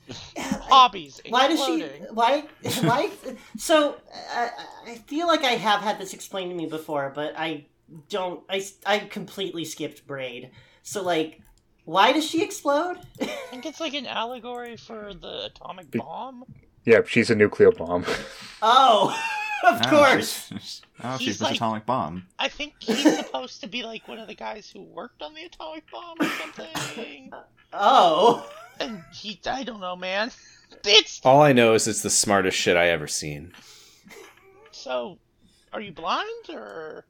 Hobbies. Why does she? exploding. Why? Why? so uh, I, I feel like I have had this explained to me before, but I don't. I I completely skipped Braid. So like, why does she explode? I think it's like an allegory for the atomic bomb. Yep, she's a nuclear bomb. oh, of Oh, course. she's- oh, He's she's the like- atomic bomb. I think he's supposed to be like one of the guys who worked on the atomic bomb or something. Oh, And he, I don't know, man. It's All I know is it's the smartest shit I ever seen. so. Are you blind or?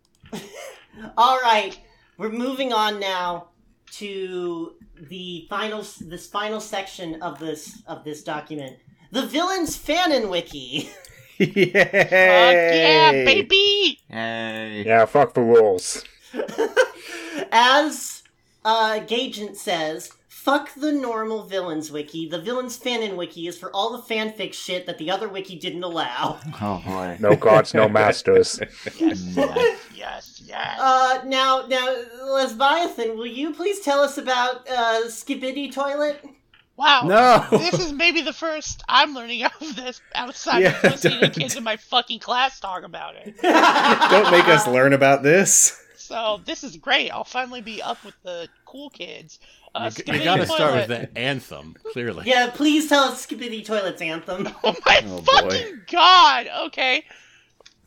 all right. We're moving on now to the final this final section of this of this document. The villain's fanon wiki. Yay! Fuck yeah, baby! Yay! Yeah, fuck the rules. As uh, Gagent says, fuck the normal villains wiki. The villains fanon wiki is for all the fanfic shit that the other wiki didn't allow. Oh boy. No gods, no masters. Yes, yes. Uh, now, now, Lesbiathan, will you please tell us about uh, Skibidi Toilet? wow. No! This is maybe the first I'm learning of this outside Yeah, of listening to kids in my fucking class talk about it. Don't make us learn about this. So this is great. I'll finally be up with the cool kids. Uh, You, Skibidi gotta start with the anthem, clearly. Yeah, please tell us Skibidi Toilet's anthem. Oh my Oh, boy. fucking god! Okay.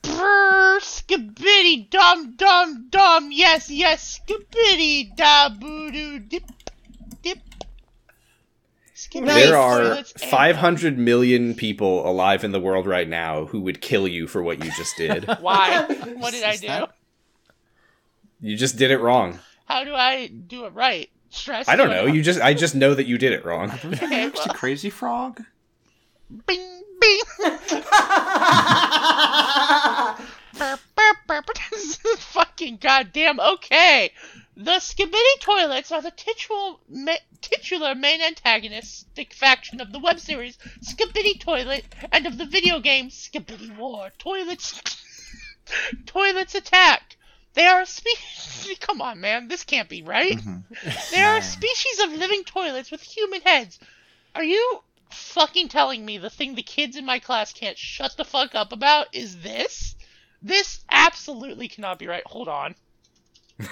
Brr, skibidi dum dum dum. Yes, yes, skibidi da boo doo dip dip. Skibidi There are toilets and- 500 million people alive in the world right now who would kill you for what you just did. Why? What did I do? that- you just did it wrong. How do I do it right? Stress. I don't know. You just I just know that you did it wrong. Okay, It's a well, crazy frog. bing bing. Burp, burp, burp. Fucking goddamn okay. The Skibidi toilets are the titular, ma- titular main antagonistic faction of the web series Skibidi Toilet and of the video game Skibidi War. Toilets, toilets attack. They are a species. Come on, man, this can't be right. Mm-hmm. They are a species of living toilets with human heads. Are you fucking telling me the thing the kids in my class can't shut the fuck up about is this? This absolutely cannot be right. Hold on.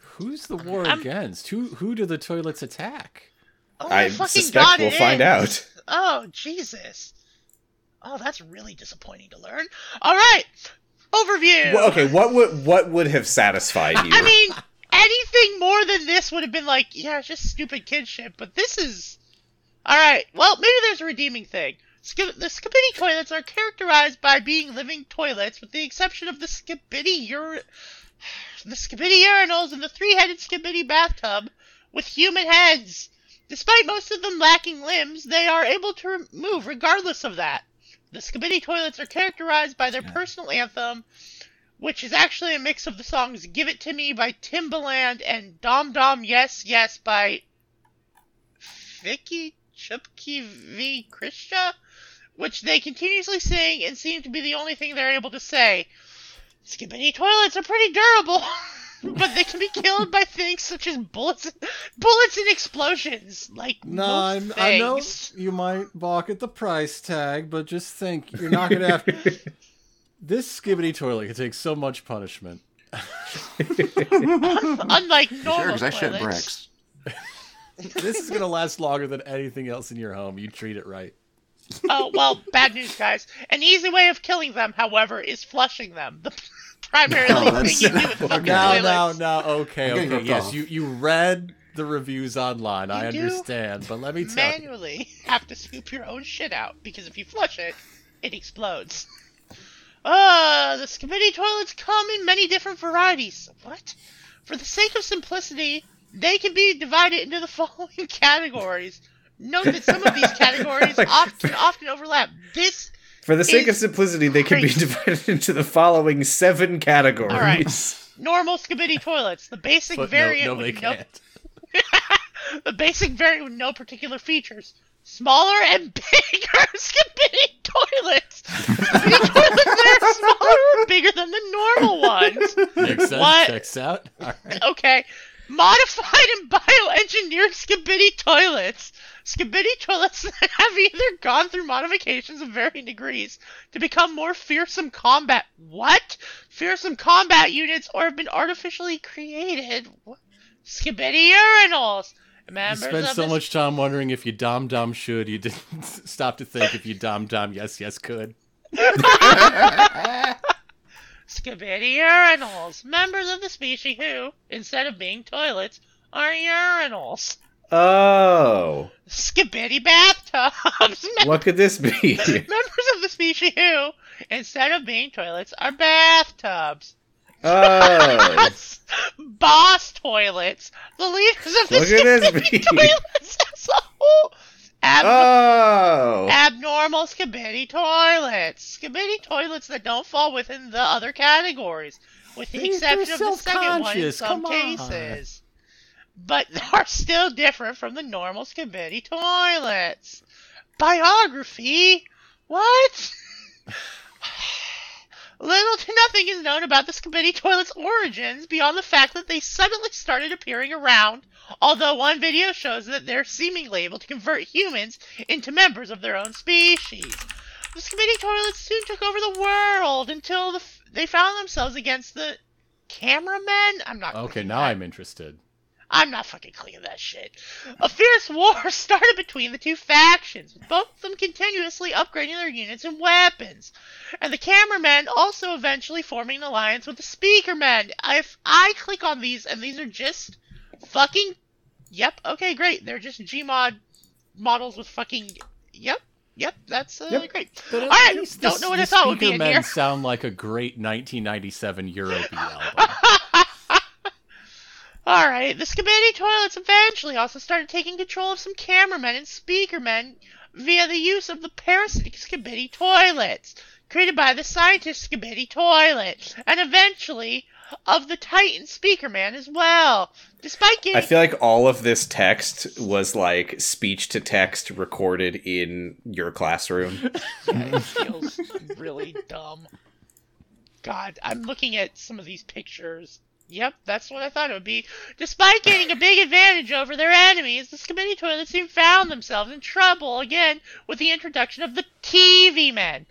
Who's the war I'm- against? Who who do the toilets attack? Oh my I fucking suspect God, we'll find is. out. Oh, Jesus. Oh, that's really disappointing to learn. All right. Overview. Well, okay, what would what would have satisfied you? I mean, anything more than this would have been like, yeah, it's just stupid kid shit. But this is, all right. Well, maybe there's a redeeming thing. The Skibidi toilets are characterized by being living toilets, with the exception of the Skibidi ur- the Skibidi urinals and the three-headed Skibidi bathtub with human heads. Despite most of them lacking limbs, they are able to move regardless of that. The Skibidi toilets are characterized by their personal anthem, which is actually a mix of the songs Give It To Me by Timbaland and Dom Dom Yes Yes by Vicky Chupke V. Krishna, which they continuously sing and seem to be the only thing they're able to say. Skibidi toilets are pretty durable. but they can be killed by things such as bullets, bullets and explosions. Like No, most I, I know you might balk at the price tag, but just think you're not gonna have. this skibidi toilet can take so much punishment. Unlike Sure, normal because I shit bricks. This is gonna last longer than anything else in your home. You treat it right. Oh well, bad news, guys. An easy way of killing them, however, is flushing them. The primary No, thing that's- you do with fucking Now, now, toilets. now. Okay, okay. Yes, off. you you read the reviews online. I You do understand, but let me tell you. manually have to scoop your own shit out because if you flush it, it explodes. Uh, the Skibidi toilets come in many different varieties. What? For the sake of simplicity, they can be divided into the following categories. Note that some of these categories often often overlap. This For the sake of simplicity, they can be divided into the following seven categories. All right. normal Skibidi toilets, the basic But variant no, they with no can't. the basic variant with no particular features. Smaller and bigger Skibidi toilets. Skibidi toilets that are smaller or bigger than the normal ones. Makes sense. What? Checks out. All right. Okay. Modified and bioengineered Skibidi toilets. Skibidi toilets have either gone through modifications of varying degrees to become more fearsome combat. What? Fearsome combat units or have been artificially created. What? Skibidi urinals. You Members spent so much time wondering if you dom dom should. You didn't stop to think if you dom dom yes yes could. Skibidi urinals. Members of the species who, instead of being toilets, are urinals. Oh, Skibidi bathtubs. what could this be? Members of the species who, instead of being toilets, are bathtubs. Oh, Boss toilets. The leaders of the Look at this bee. toilets as a whole. Ab- oh, abnormal Skibidi toilets. Skibidi toilets that don't fall within the other categories, with the They- exception of the second one in some come on. But are still different from the normal Skibidi toilets. Biography? What? Little to nothing is known about the Skibidi toilet's origins beyond the fact that they suddenly started appearing around, although one video shows that they're seemingly able to convert humans into members of their own species. The Skibidi toilets soon took over the world until the f- they found themselves against the cameramen. I'm not. Okay, now that. I'm interested. I'm not fucking clicking that shit. A fierce war started between the two factions, with both of them continuously upgrading their units and weapons. And the cameramen also eventually forming an alliance with the speaker speakermen. If I click on these, and these are just fucking. Yep, okay, great. They're just Gmod models with fucking. Yep, yep, that's uh, Yep. great. But at Alright, least don't know what I thought would be in Men here. sound like a great 1997 Eurobeat album. Alright, the Skibidi toilets eventually also started taking control of some cameramen and speakermen via the use of the parasitic Skibidi toilets, created by the scientist Skibidi toilet, and eventually of the Titan speakerman as well. Despite getting. I feel like all of this text was like speech to text recorded in your classroom. it feels really dumb. God, I'm looking at some of these pictures. Yep, that's what I thought it would be. Despite gaining a big advantage over their enemies, the Skibidi toilet soon found themselves in trouble again with the introduction of the TV men.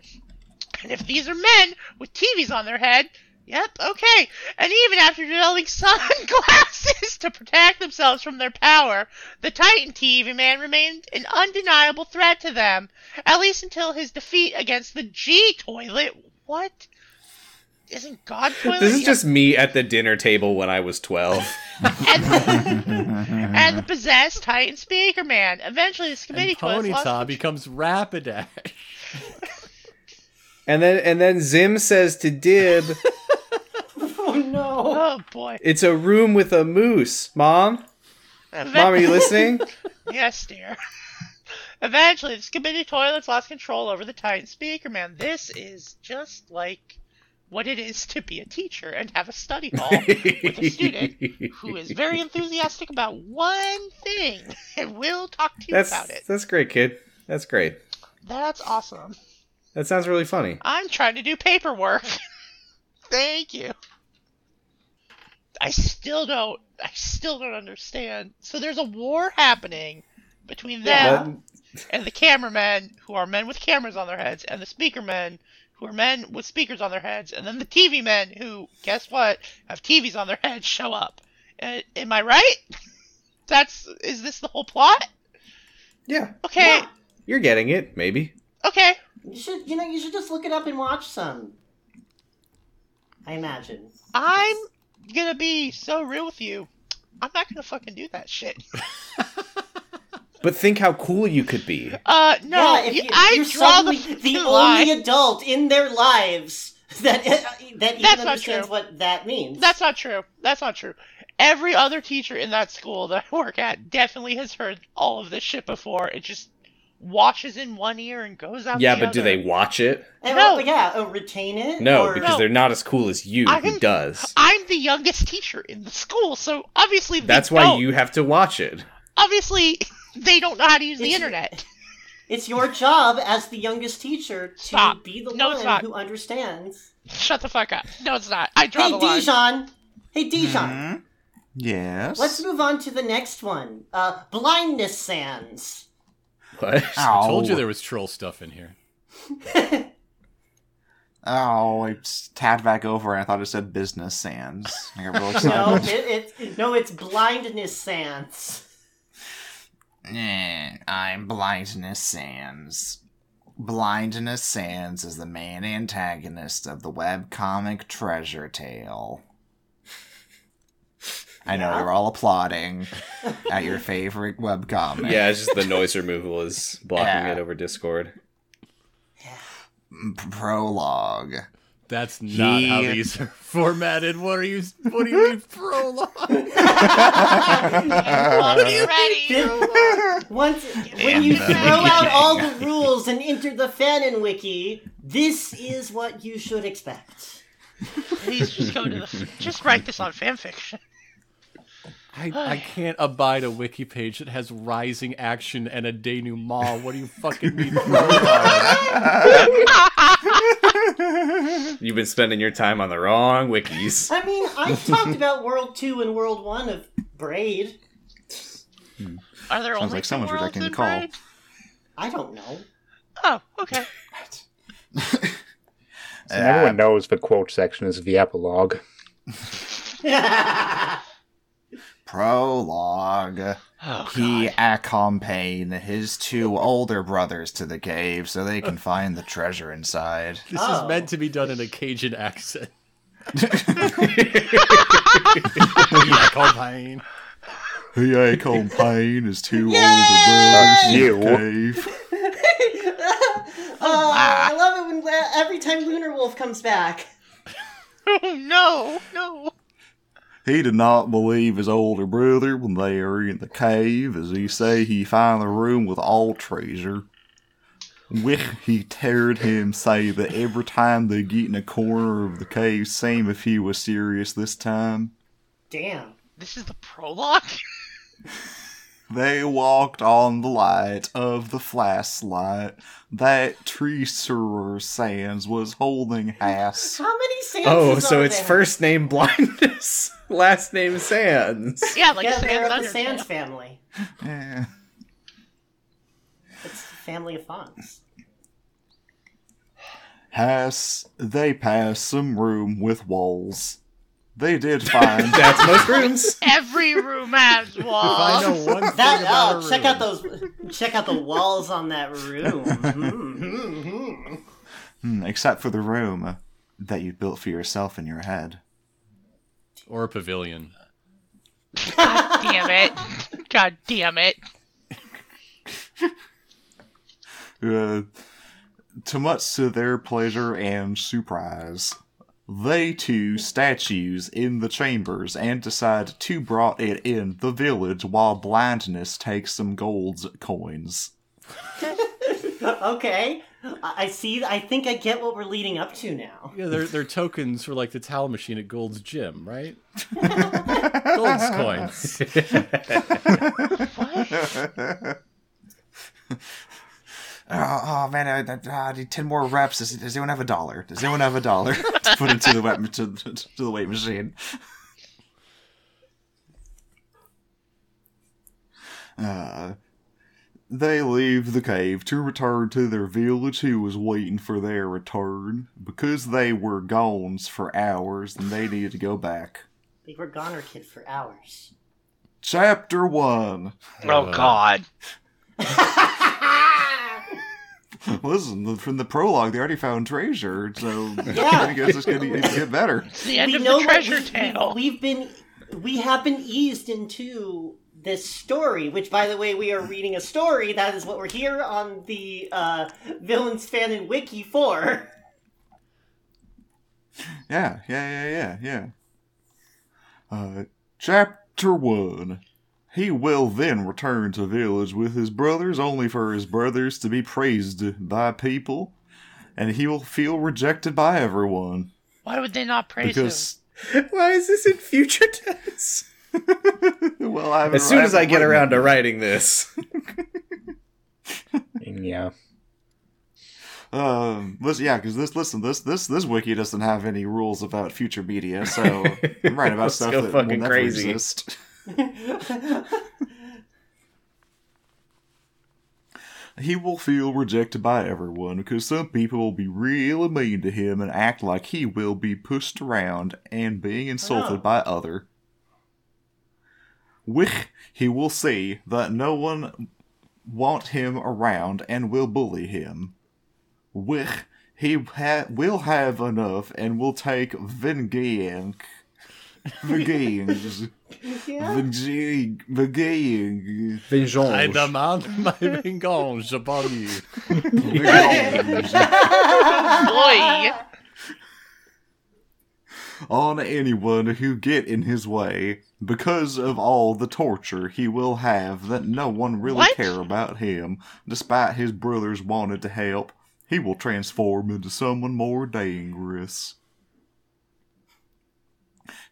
And if these are men with TVs on their head, yep, okay. And even after developing sunglasses to protect themselves from their power, the Titan TV man remained an undeniable threat to them, at least until his defeat against the G toilet. What? Isn't God toilet? This is just me at the dinner table when I was 12. and, and the possessed Titan Speaker Man. Eventually, the committee and toilets lost Ponyta becomes Rapidash. And then and then Zim says to Dib, Oh no. Oh boy. "It's a room with a moose, Mom. Even- Mom, are you listening?" Yes, dear. Eventually, the committee toilets lost control over the Titan Speaker Man. This is just like what it is to be a teacher and have a study hall with a student who is very enthusiastic about one thing and will talk to you That's about it. that's great, kid. That's great. That's awesome. That sounds really funny. I'm trying to do paperwork. Thank you. I still don't. I still don't understand. So there's a war happening between them and the cameramen, who are men with cameras on their heads, and the speaker men, who are men with speakers on their heads, and then the TV men, who, guess what, have TVs on their heads, show up. Uh, am I right? That's is this the whole plot? Yeah, Okay, Yeah. you're getting it, maybe. okay. You should, you know, you should just look it up and watch some. I imagine. I'm gonna be so real with you. I'm not gonna fucking do that shit. But think how cool you could be. Uh, no, yeah, you- you, I you're draw the, the line. only adult in their lives that that even That's not understands true. what that means. That's not true. That's not true. Every other teacher in that school that I work at definitely has heard all of this shit before. It just washes in one ear and goes out. Yeah, the but do they watch it? And, No. well, yeah, uh, retain it. No, or- because No. they're not as cool as you. I'm- Who does? I'm the youngest teacher in the school, so obviously they That's why don't. you have to watch it. Obviously, they don't know how to use the It's- internet. It's your job as the youngest teacher to Stop. be the No, one who understands. Shut the fuck up. No, it's not. I draw Hey, the line. Hey Dijon. Hey, Dijon. Hmm? Yes. Let's move on to the next one. Uh, blindness sands. What? I told you there was troll stuff in here. Oh, I just tapped back over and I thought it said business sands. I got real No, excited. it, it's no, it's blindness sands. Eh, I'm Blindness Sands. Blindness Sands is the main antagonist of the webcomic Treasure Tale. I know Yeah? you're all applauding at your favorite webcomic. Yeah, it's just the noise removal is blocking Yeah. it over Discord. P- Prologue. That's not He- how these are formatted. What are you? What do you mean prologue? Are you ready? Once when you throw out all the rules and enter the fanon wiki, this is what you should expect. Please just go to the. Just write this on fanfiction. I, I can't abide a wiki page that has rising action and a denouement. What do you fucking mean prologue? You've been spending your time on the wrong wikis. I mean, I talked about World Two and World One of Braid. Are there Sounds only like someone's worlds rejecting the call. Braid? I don't know. Oh, okay. So everyone uh, knows the quote section is the epilogue. Prologue. Oh, He God. accompanied his two older brothers to the cave so they can find the treasure inside. This Oh. is meant to be done in a Cajun accent. yeah, Colpine. He accompanied his two Yay! older brothers to You. the cave. Oh, ah. I love it when every time Lunar Wolf comes back. Oh, no, no. He did not believe his older brother when they were in the cave, as he say he found the room with all treasure. Which he heard him say that every time they get in a corner of the cave, same if he was serious this time. Damn. This is the prologue? They walked on the light of the flashlight that Treasurer Sands was holding has. How many sands? Oh, are so it's there? first name blindness, last name Sands. Yeah, like Yeah, they're of the Sands family. Yeah. It's the family of Fonz. Has they pass some room with walls. They did find That's most rooms. Every room has If I walls. know one thing That about oh, a check room, out those, check out the walls on that room. Hmm, except for the room that you built for yourself in your head. or a pavilion. God damn it. God damn it. Uh, to much to their pleasure and surprise, they two statues in the chambers and decide to brought it in the village while blindness takes some gold coins. Okay, I I see. I think I get what we're leading up to now. Yeah, they're, they're tokens for like the towel machine at Gold's Gym, right? Gold's coins. oh, oh man, I, I, I, need ten more reps. Does, does, anyone have a dollar? Does anyone have a dollar to put into the to, to the weight machine? Uh, they leave the cave to return to their village who was waiting for their return. Because they were gone for hours and they needed to go back. They were goner kid for hours. Chapter 1. Oh, uh, God. Listen, from the prologue, they already found treasure, so Yeah. I guess it's going to get better. It's the end we of know the what treasure we- tale. We've been we have been eased into this story, which by the way, we are reading a story. That is what we're here on the uh, Villains Fanon Wiki for. Yeah, yeah, yeah, yeah, yeah. Uh, chapter 1. He will then return to village with his brothers, only for his brothers to be praised by people, and he will feel rejected by everyone. Why would they not praise Because, Why is this in future tense? well, I haven't- As soon as I haven't get around it. to writing this. Yeah. Um, listen, yeah, because this, listen, this, this, this wiki doesn't have any rules about future media, so I'm writing about stuff that will fucking never crazy. exist. he will feel rejected by everyone because some people will be really mean to him and act like he will be pushed around and being insulted Oh. by other. Wich, he will see that no one want him around and will bully him. Wich, he ha- will have enough and will take vengeance. Vengeance. Yeah. Vengeance. Vengeance. I Vengeance. demand my vengeance upon you. Boy. on anyone who get in his way because of all the torture he will have that no one really What? care about him despite his brothers wanted to help he will transform into someone more dangerous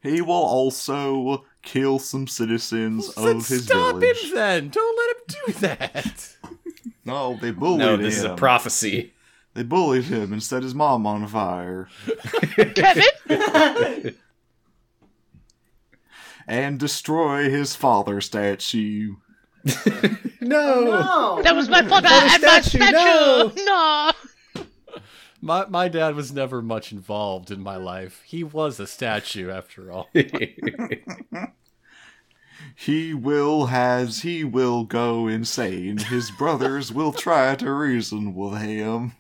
he will also kill some citizens of his Stop village Stop him then. Don't let him do that. no they bullied No, him this is a prophecy. they bullied him and set his mom on fire Kevin. and destroy his father statue No. No. That was my father Not a and my statue, statue. no. No. My my dad was never much involved in my life. He was a statue after all. He will has he will go insane. His brothers will try to reason with him,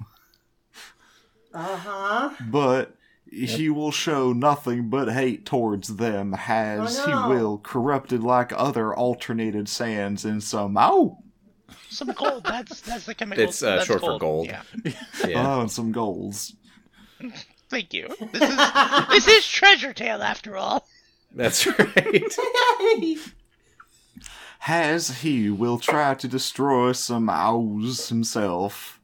Uh huh. but he will show nothing but hate towards them as Oh, no. he will corrupted like other alternated sands in some oh Some gold. That's that's the chemical. It's, uh, that's short for gold. Yeah. yeah. oh and some golds. Thank you. This is this is treasure tale after all. That's right. Has he will try to destroy some owls himself.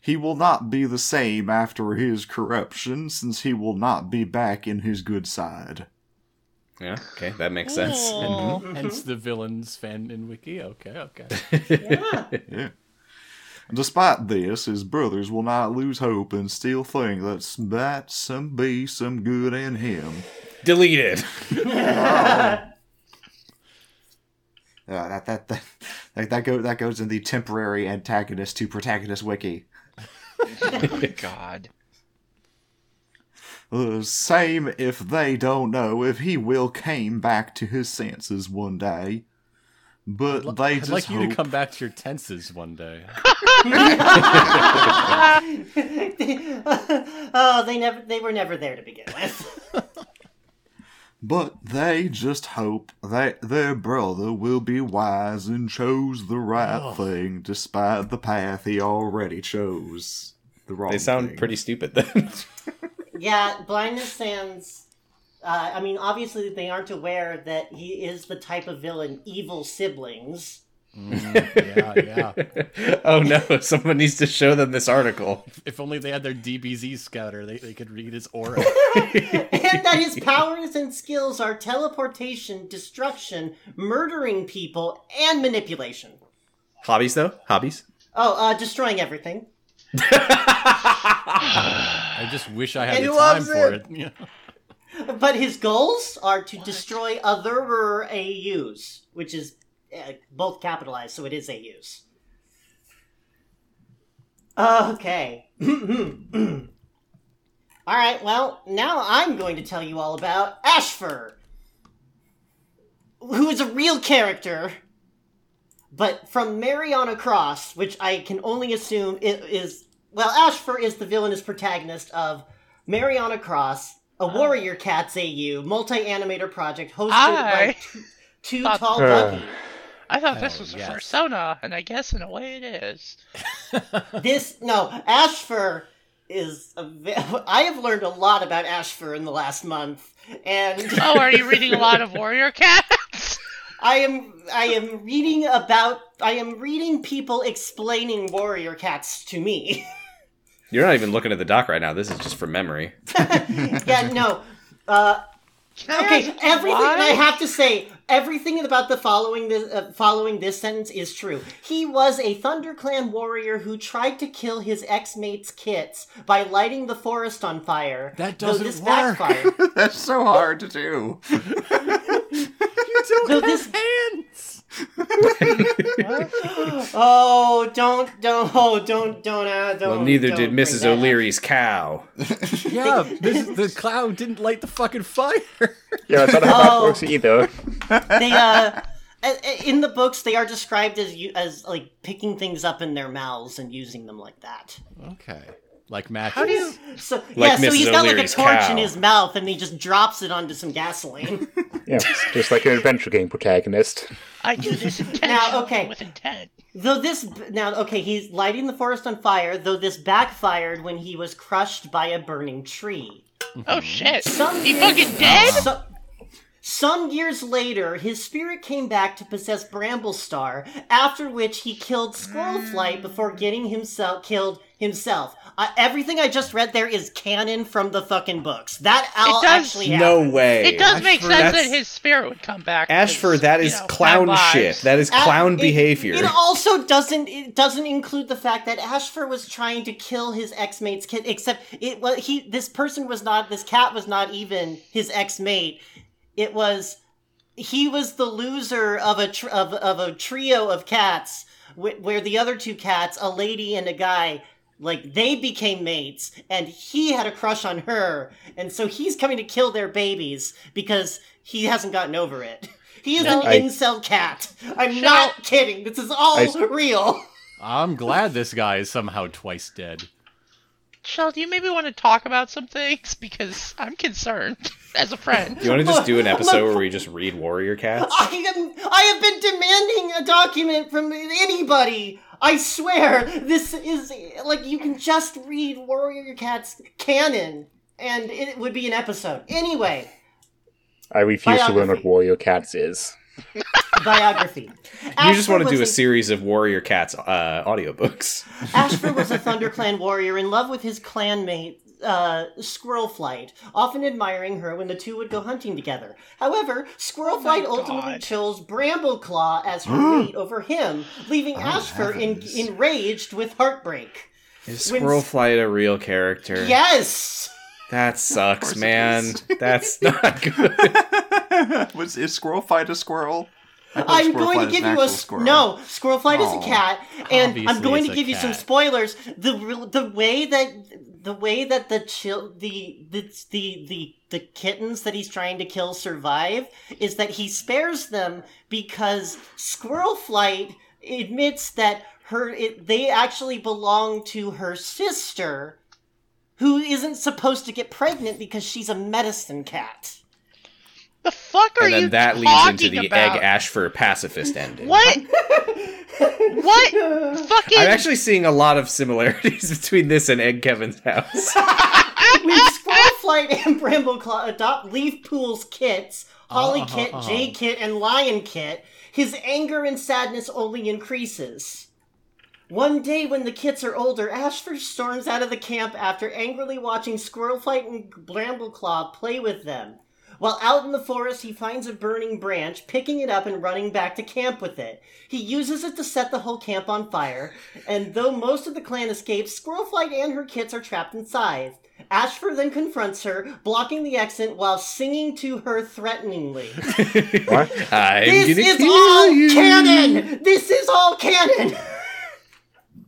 He will not be the same after his corruption, since he will not be back in his good side. Yeah, okay, that makes sense. Aw. Hence the villains fanon wiki. Okay, okay. Yeah. Yeah. Despite this, his brothers will not lose hope and still think that that some be some good in him. Deleted. Uh, that, that that that that, go, that goes in the temporary antagonist to protagonist wiki. God. The same if they don't know if he will came back to his senses one day. But they I'd just like you hope. to come back to your tenses one day. oh, they never they were never there to begin with. But they just hope that their brother will be wise and chose the right Ugh. thing despite the path he already chose. The wrong They sound thing. pretty stupid then. yeah, blindness sans. Uh, I mean, obviously they aren't aware that he is the type of villain evil siblings. yeah, yeah. oh no, someone needs to show them this article. If only they had their DBZ scouter, they, they could read his aura. and that his powers and skills are teleportation, destruction, murdering people, and manipulation. Hobbies though? Hobbies? Oh, uh, destroying everything. I just wish I had the he time for it. it. But his goals are to destroy other AUs, which is uh, both capitalized, so it is AUs. Okay. all right. Well, now I'm going to tell you all about Ashfur, who is a real character, but from Mary Mariana Cross, which I can only assume it is. Well, Ashfur is the villainous protagonist of Mariana Cross, a Warrior Cats AU multi-animator project hosted by I two, two thought- tall Uh. I thought this Hell was a yes. persona, and I guess in a way it is. This no Ashfur is. A, ve- I have learned a lot about Ashfur in the last month, and Oh, are you reading a lot of Warrior Cats? I am I am reading about I am reading people explaining warrior cats to me. You're not even looking at the doc right now. This is just from memory. yeah, no. Uh, okay, everything why? I have to say everything about the following this uh, following this sentence is true. He was a ThunderClan warrior who tried to kill his ex-mate's kits by lighting the forest on fire. That doesn't this work. backfired. That's so hard to do. Though this Hands. Oh, don't don't oh don't don't uh, don't. Well, neither don't did Mrs. that up. O'Leary's cow. Yeah, this, the cloud didn't light the fucking fire. Yeah, that's not how that Oh. works either. they uh a- a- in the books they are described as you as like picking things up in their mouths and using them like that Okay. Like matches. How do you? so Like yeah so he's got like a torch cow. in his mouth and he just drops it onto some gasoline Yeah, just like an adventure game protagonist. I do this now. okay. with intent. though this now okay he's lighting the forest on fire though this backfired when he was crushed by a burning tree Oh shit! Some He fucking dead? So- some years later, his spirit came back to possess Bramblestar, after which he killed Squirrelflight before getting himself killed himself. Uh, everything I just read there is canon from the fucking books. That all does- actually No way. It does make sense that his spirit would come back. Ashfur, that is you know, clown bad shit. That is clown it- behavior. It also doesn't it doesn't include the fact that Ashfur was trying to kill his ex mate's kid. Except it was he. This person was not. This cat was not even his ex mate. It was he was the loser of a tr- of of a trio of cats wh- where the other two cats, a lady and a guy. Like they became mates, and he had a crush on her, and so he's coming to kill their babies because he hasn't gotten over it. He is an I- incel cat. I'm not kidding. This is all I- real. I'm glad this guy is somehow twice dead. Shell, do you maybe want to talk about some things because I'm concerned as a friend. you want to just do an episode where we just read Warrior Cats? I am. I have been demanding a document from anybody. I swear, this is like you can just read Warrior Cat's canon, and it would be an episode. Anyway, I refuse to learn what Warrior Cats is. Biography. You just want to do a was series of Warrior Cats uh, audiobooks. Ashfur was a ThunderClan warrior in love with his clanmate, uh, Squirrelflight, often admiring her when the two would go hunting together. However, Squirrelflight Oh ultimately God. chose Brambleclaw as her mate over him, leaving Ashfur in, heavens. enraged with heartbreak. Is When- Squirrelflight a real character? Yes! That sucks, man. That's not good. Was is squirrel fight a squirrel? I thought I'm squirrel going to give you a actual s- squirrel. no. Squirrelflight is a cat, and I'm going to a give you some spoilers. The the way that the way that the chil- the the the the the kittens that he's trying to kill survive is that he spares them because Squirrel Squirrelflight admits that her it, they actually belong to her sister who isn't supposed to get pregnant because she's a medicine cat. The fuck are you? and then you that leads into the about? Egg Ashfur pacifist ending. What? what? Fucking. I'm actually seeing a lot of similarities between this and Egg Kevin's house. when Squirrelflight and Brambleclaw adopt Leafpool's kits, Holly Uh-huh, Kit, uh-huh. Jaykit, and Lionkit, his anger and sadness only increases. One day, when the kits are older, Ashfur storms out of the camp after angrily watching Squirrelflight and Brambleclaw play with them. While out in the forest, he finds a burning branch, picking it up and running back to camp with it. He uses it to set the whole camp on fire, and though most of the clan escapes, Squirrelflight and her kits are trapped inside. Ashfur then confronts her, blocking the exit while singing to her threateningly. What? I'm this gonna is kill all you. canon! This is all canon!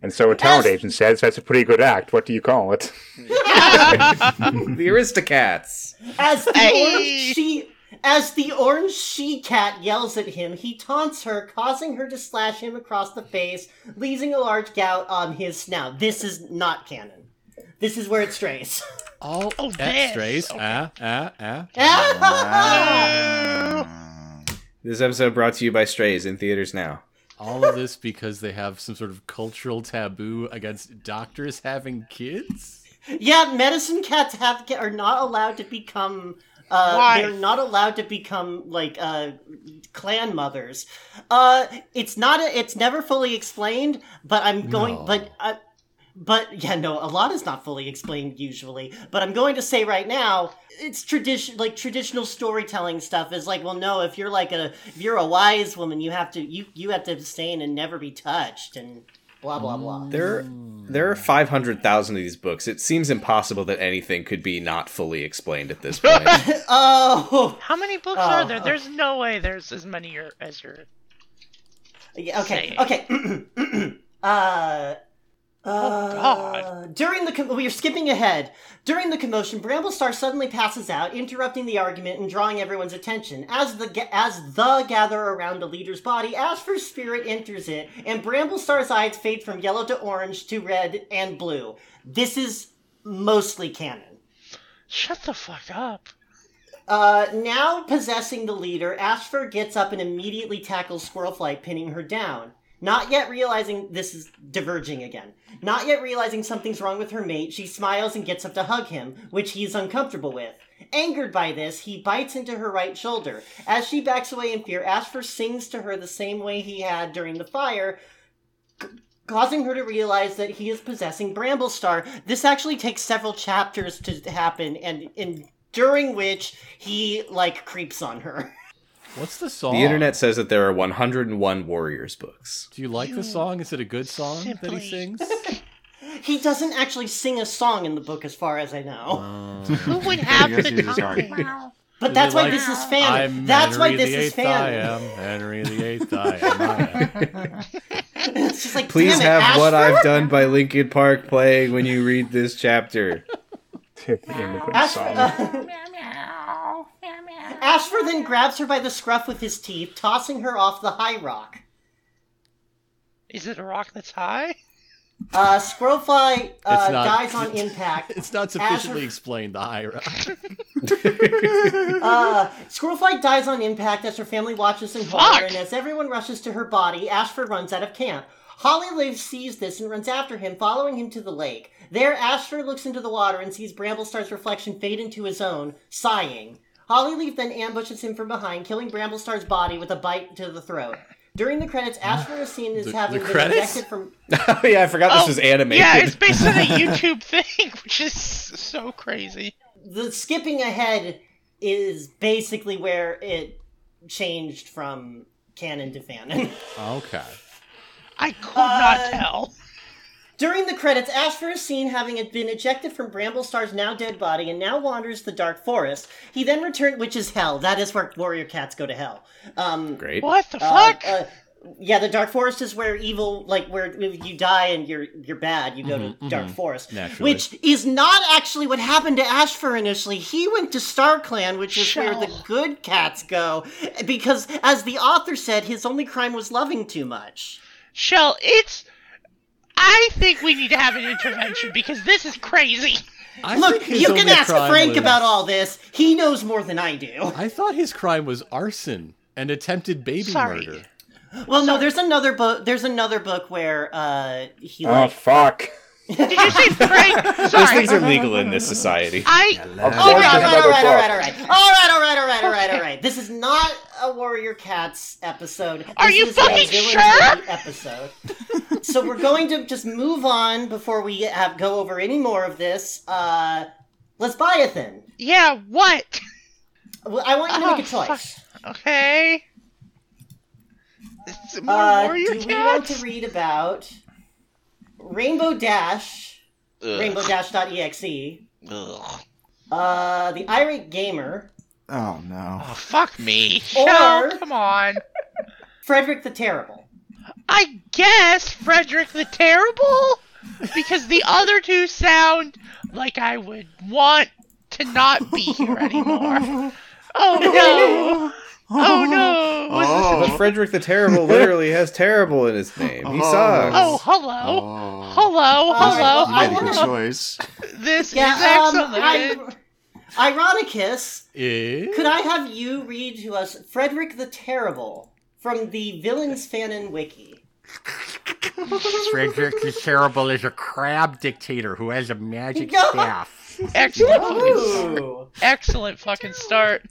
And so a talent As- agent says that's a pretty good act. What do you call it? The Aristocats. As the Hey! orange she as the orange she cat yells at him, he taunts her, causing her to slash him across the face, leaving a large gout on his snout. This is not canon. This is where it strays. All Oh, eh, this. strays. Okay. Ah, ah, ah. This episode brought to you by Strays in theaters now. All of this because they have some sort of cultural taboo against doctors having kids. yeah, medicine cats have are not allowed to become. Uh, Why? they're not allowed to become like uh, clan mothers. Uh, it's not. A, it's never fully explained. But I'm going. No. But uh, but yeah, no. A lot is not fully explained usually. But I'm going to say right now, it's tradition like traditional storytelling stuff is like, well, no. If you're like a if you're a wise woman, you have to you you have to abstain and never be touched and blah blah blah. There, there are five hundred thousand of these books. It seems impossible that anything could be not fully explained at this point. Oh. How many books Oh, are there? oh. There's no way there's as many your- as your. Yeah, okay, Say. okay. uh, uh, God. During the com- we are skipping ahead. During the commotion, Bramblestar suddenly passes out, interrupting the argument and drawing everyone's attention. As the ga- as the gather around the leader's body, Ashfur's spirit enters it, and Bramblestar's eyes fade from yellow to orange to red and blue. This is mostly canon. Shut the fuck up. Uh, now possessing the leader, Ashfur gets up and immediately tackles Squirrelflight, pinning her down. Not yet realizing this is diverging again. Not yet realizing something's wrong with her mate, she smiles and gets up to hug him, which he is uncomfortable with. Angered by this, he bites into her right shoulder. As she backs away in fear, Ashfur sings to her the same way he had during the fire, c- causing her to realize that he is possessing Bramblestar. This actually takes several chapters to happen, and in during which he like creeps on her. What's the song? the internet says that there are one hundred and one Warriors books. Do you like the song? Is it a good song that he sings? He doesn't actually sing a song in the book, as far as I know. Who would have guess the he's just already- time? But that's why like, this is fan. I'm That's why this the is Eighth I fan. am Henry the Eighth. I am. I am. It's just like Please damn it, have what I've done by Linkin Park playing when you read this chapter. the immigrant Ashfur, song. uh, Ashfur then grabs her by the scruff with his teeth, tossing her off the high rock. Is it a rock that's high? Uh, Squirrelfly uh, not- dies on impact. It's not sufficiently explained. The high rock. Uh, Squirrelflight dies on impact as her family watches in horror, and as everyone rushes to her body, Ashfur runs out of camp. Hollyleaf sees this and runs after him, following him to the lake. There, Ashfur looks into the water and sees Bramblestar's reflection fade into his own, sighing. Hollyleaf then ambushes him from behind, killing Bramblestar's body with a bite to the throat. During the credits, Ashfur is seen as The- having the been credits? ejected from. oh yeah, I forgot this Oh, was animated. Yeah, it's based on a YouTube thing, which is so crazy. The skipping ahead is basically where it changed from canon to fanon. Okay. I could Uh, not tell. During the credits, Ashfur is seen having been ejected from Bramblestar's now dead body and now wanders the dark forest. He then returned, which is hell. That is where warrior cats go to hell. Um, Great. What the uh, fuck? uh, yeah, the dark forest is where evil, like where you die and you're you're bad, you go to dark forest, Naturally. which is not actually what happened to Ashfur initially. He went to StarClan, which is where the good cats go, because as the author said, his only crime was loving too much. Shell, it's. I think we need to have an intervention because this is crazy. I Look, you can ask Frank was- about all this. He knows more than I do. I thought his crime was arson and attempted baby Sorry. murder. Well, no, there's another book. There's another book where uh he Oh like. fuck! Did you say Frank? Those Sorry. things are legal in this society. I. Of All course, right, all right, another all right, all book. right, all right, all right, all right, all right, all right, all right. This is not a Warrior Cats episode. Are you is fucking Villains sure? Episode. so we're going to just move on before we have go over any more of this. Uh, let's buy a thing. Yeah, what? Well, I want you to Oh, make a choice. Okay. Is more Uh, warrior do we want to read about Rainbow Dash, Ugh. rainbowdash.exe, Ugh. uh, the irate gamer, Oh no. Oh, fuck me. Or- No, come on. Frederick the Terrible. I guess Frederick the Terrible? Because the other two sound like I would want to not be here anymore. Oh no! Oh no! Was this But Frederick the Terrible literally has terrible in his name. He Oh. sucks. Oh, hello! Oh. Hello, hello! You made a I good wanna- choice. This Yeah, is um, excellent. I, Ironicus, Eh? could I have you read to us Frederick the Terrible from the Villains Fanon Wiki? Frederick the Terrible is a crab dictator who has a magic No. staff. Excellent, fucking, Ooh. excellent fucking start.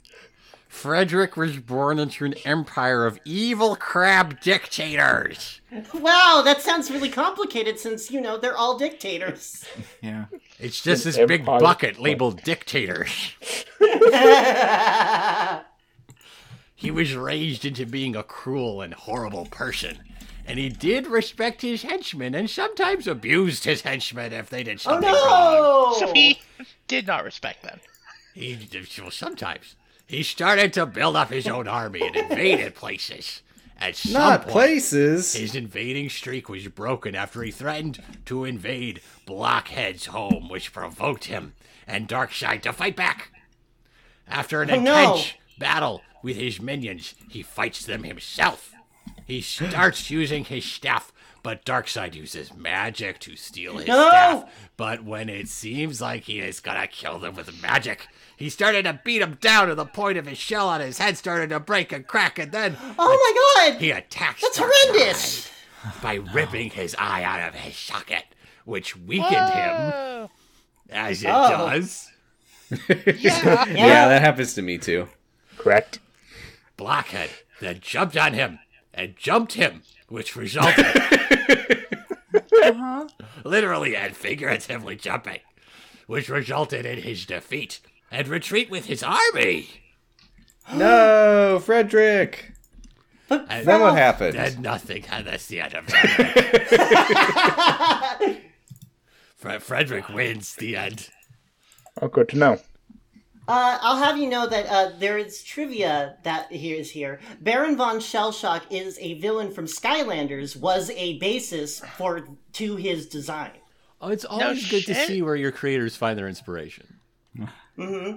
Frederick was born into an empire of evil crab dictators. Wow, that sounds really complicated since, you know, they're all dictators. Yeah. It's just An this big empire. bucket labeled dictators. He was raised into being a cruel and horrible person. And he did respect his henchmen and sometimes abused his henchmen if they did oh something wrong. no! So he did not respect them. He, well, sometimes. He started to build up his own army and invaded places. At some Not point, places. His invading streak was broken after he threatened to invade Blockhead's home, which provoked him and Darkseid to fight back. After an Oh, no. intense battle with his minions, he fights them himself. He starts using his staff, but Darkseid uses magic to steal his No. staff. But when it seems like he is gonna kill them with magic, he started to beat him down to the point of his shell on his head started to break and crack, and then Oh my god! he attacks That's Darkseid horrendous! by ripping his eye out of his socket, which weakened him, Oh, as it Oh. does. yeah. Yeah, that happens to me too. Correct. Blockhead then jumped on him and jumped him, which resulted uh-huh. literally and figuratively jumping, which resulted in his defeat and retreat with his army. No, Frederick. And Then what happened? Then nothing, and that's the end of it. Fre- Frederick wins the end. Oh, good to know. Uh, I'll have you know that uh, there is trivia that here is here. Baron von Shellshock is a villain from Skylanders. Was a basis for to his design. Oh, it's always good to see where your creators find their inspiration.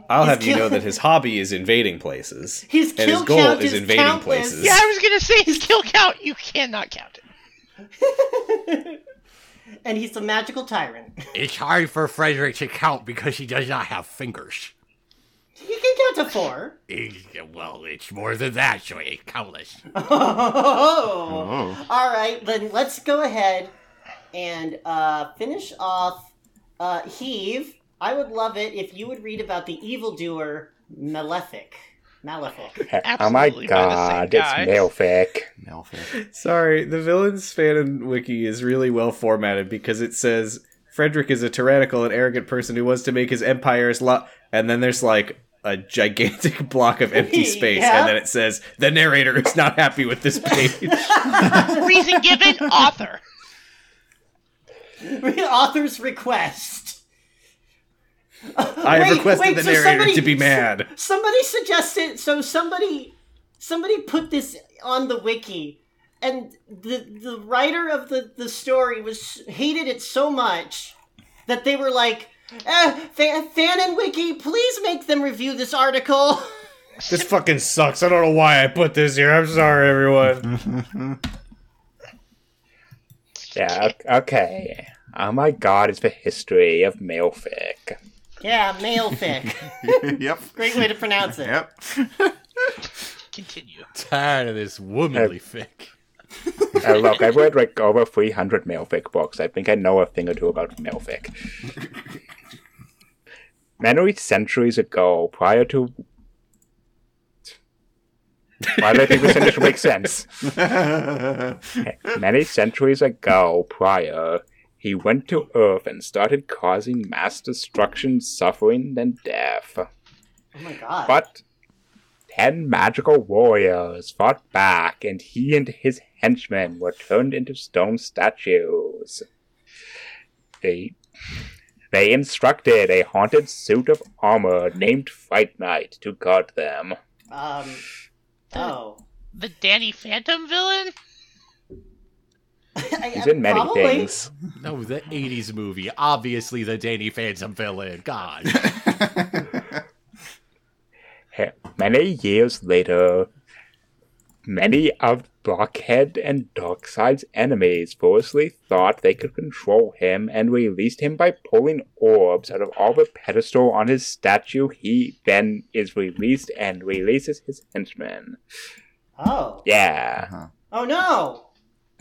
I'll have you know that his hobby is invading places. His and his goal count is is invading countless. places. Yeah, I was gonna say his kill count. You cannot count it. and he's a magical tyrant. It's hard for Frederick to count because he does not have fingers. You can count to four. He- well, it's more than that, so it's countless. Oh. All right, then let's go ahead and uh, finish off. Uh, Heave, I would love it if you would read about the evildoer Malefic. Malefic. oh my Absolutely by the same god, it's Malefic. Malefic. Sorry, the villains fan wiki is really well formatted because it says Frederick is a tyrannical and arrogant person who wants to make his empires lo- and then there's like a gigantic block of empty space Yeah. and then it says the narrator is not happy with this page. Reason given, author. Author's request. I have Wait, requested wait, the so narrator somebody- to be mad. Somebody suggested. So somebody, somebody put this on the wiki, and the the writer of the the story was hated it so much that they were like, eh, fan, fan and wiki, please make them review this article. This fucking sucks. I don't know why I put this here. I'm sorry, everyone. Yeah, okay. Oh my god, it's the history of Mailfic. Yeah, male fic. yep. Great way to pronounce it. Yep. Continue. Tired of this womanly fic. Uh, look, I've read like over 300 Mailfic books. I think I know a thing or two about Mailfic. Many centuries ago, prior to. Why do I think this sentence makes sense? Many centuries ago, prior, he went to Earth and started causing mass destruction, suffering, and death. Oh my god. But ten magical warriors fought back, and he and his henchmen were turned into stone statues. They they instructed a haunted suit of armor named Fright Knight to guard them. Um. Oh. The Danny Phantom villain? He's in many Probably. things. No, oh, the 80s movie. Obviously the Danny Phantom villain. God. Many years later, many of Blockhead and Darkseid's enemies foolishly thought they could control him and released him by pulling orbs out of all the pedestal on his statue. He then is released and releases his henchmen. Oh. Yeah, Oh no.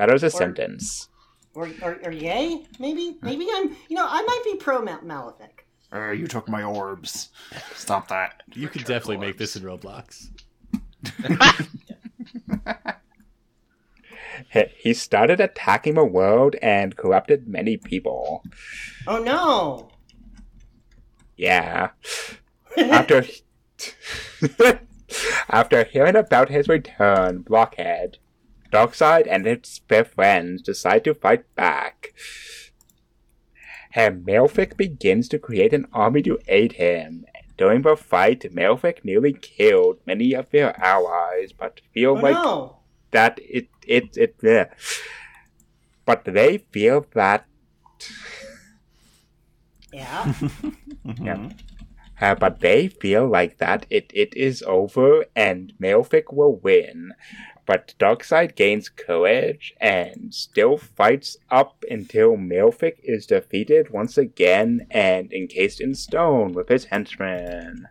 That was a Or- sentence. Or, or, or yay? Maybe? Maybe I'm. You know, I might be pro Mal- Malefic. Uh, you took my orbs. Stop that. You could definitely make this in Roblox. He- He started attacking the world and corrupted many people. Oh no. Yeah. After after hearing about his return, Blockhead, Darkseid, and its their friends decide to fight back. And Malefic begins to create an army to aid him. During the fight, Malefic nearly killed many of their allies, but feel Oh like no. that it it it yeah. But they feel that Yeah. Yeah. Uh, but they feel like that it, it is over and Malefic will win. But Darkseid gains courage and still fights up until Malefic is defeated once again and encased in stone with his henchmen.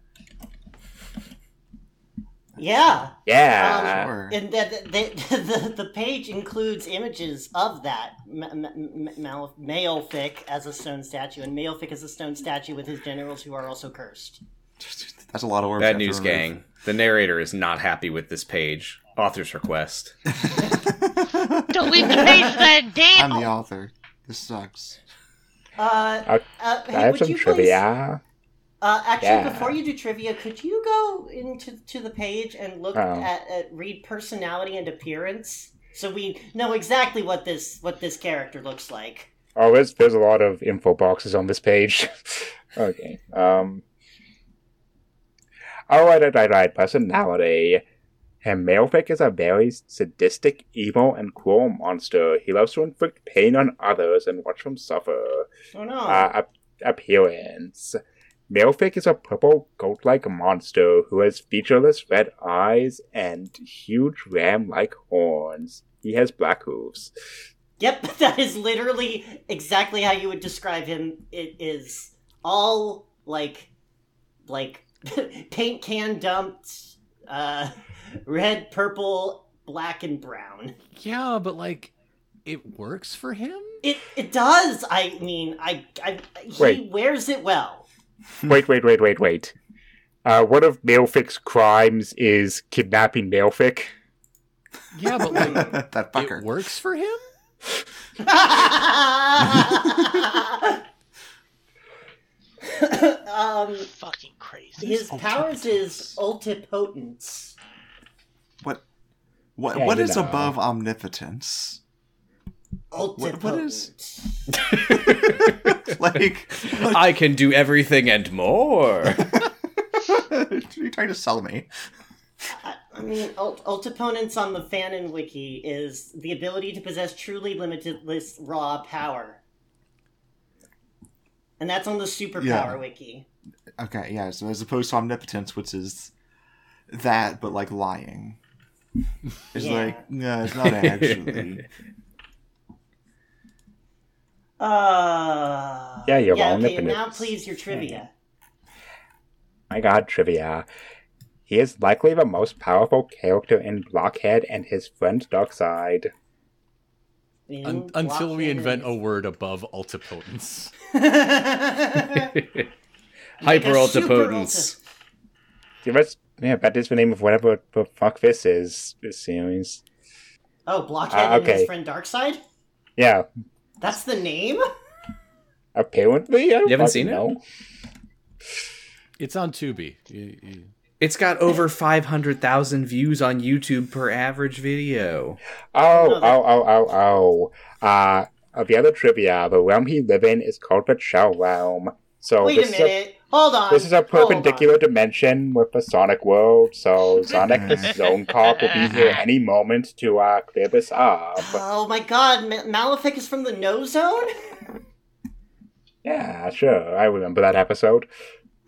Yeah. Yeah. Um, sure. And the, the, the, the page includes images of that M- M- M- Mal- Malefic as a stone statue, and Malefic as a stone statue with his generals who are also cursed. That's a lot of orbs. Bad you have to news, gang. The narrator is not happy with this page. Author's request. Delete the page then, damn! I'm the author. This sucks. Uh, Uh, uh, I hey, have would some you please- trivia. Uh, actually, Yeah. before you do trivia, could you go into to the page and look Oh. at, at read personality and appearance, so we know exactly what this what this character looks like. Oh, there's there's a lot of info boxes on this page. okay. Um. All right, right, right, right. Personality. And Malefic is a very sadistic, evil, and cruel monster. He loves to inflict pain on others and watch them suffer. Oh no! Uh, ap- appearance. Malefic is a purple goat-like monster who has featureless red eyes and huge ram-like horns. He has black hooves. Yep, that is literally exactly how you would describe him. It is all like, like paint can dumped, uh, red, purple, black, and brown. Yeah, but like, it works for him? It it does. I mean, I, I he Wait. wears it well. wait, wait, wait, wait, wait. Uh, one of Malefic's crimes is kidnapping Malefic. Yeah, but like, that it fucker. works for him? um, Fucking crazy. his powers is ultipotence. What? What? Yeah, what you is know. above omnipotence? Ultipotence. what is- like, I can do everything and more. are you trying to sell me? I I mean, ult- ultipotence on the Fanon wiki is the ability to possess truly limitless raw power. And that's on the superpower Yeah. wiki. Okay, yeah. So as opposed to omnipotence, which is that, but like lying. It's Yeah. like no, it's not actually. Uh, Yeah, you're yeah, wrong, okay, now omnipotence. please your trivia. My god, trivia. He is likely the most powerful character in Blockhead and his friend Darkseid. In Un- until we invent a word above ultipotence. Hyper a super ultipotence. Yeah, that's, yeah, that is the name of whatever the fuck this is, this series. Oh, Blockhead Uh, and his friend Darkseid? Yeah, That's the name? apparently. I You haven't fucking seen it? It's on Tubi. You- you- It's got over 500,000 views on YouTube per average video. Oh, oh, oh, oh, oh. Uh, the other trivia, the realm he live in is called the Shell Realm. So Wait this a is minute. Hold on. This is a perpendicular dimension with the Sonic world, so Sonic the Zone Cop will be here any moment to uh, clear this up. Oh my god, Ma- Malefic is from the No Zone? Yeah, sure, I remember that episode.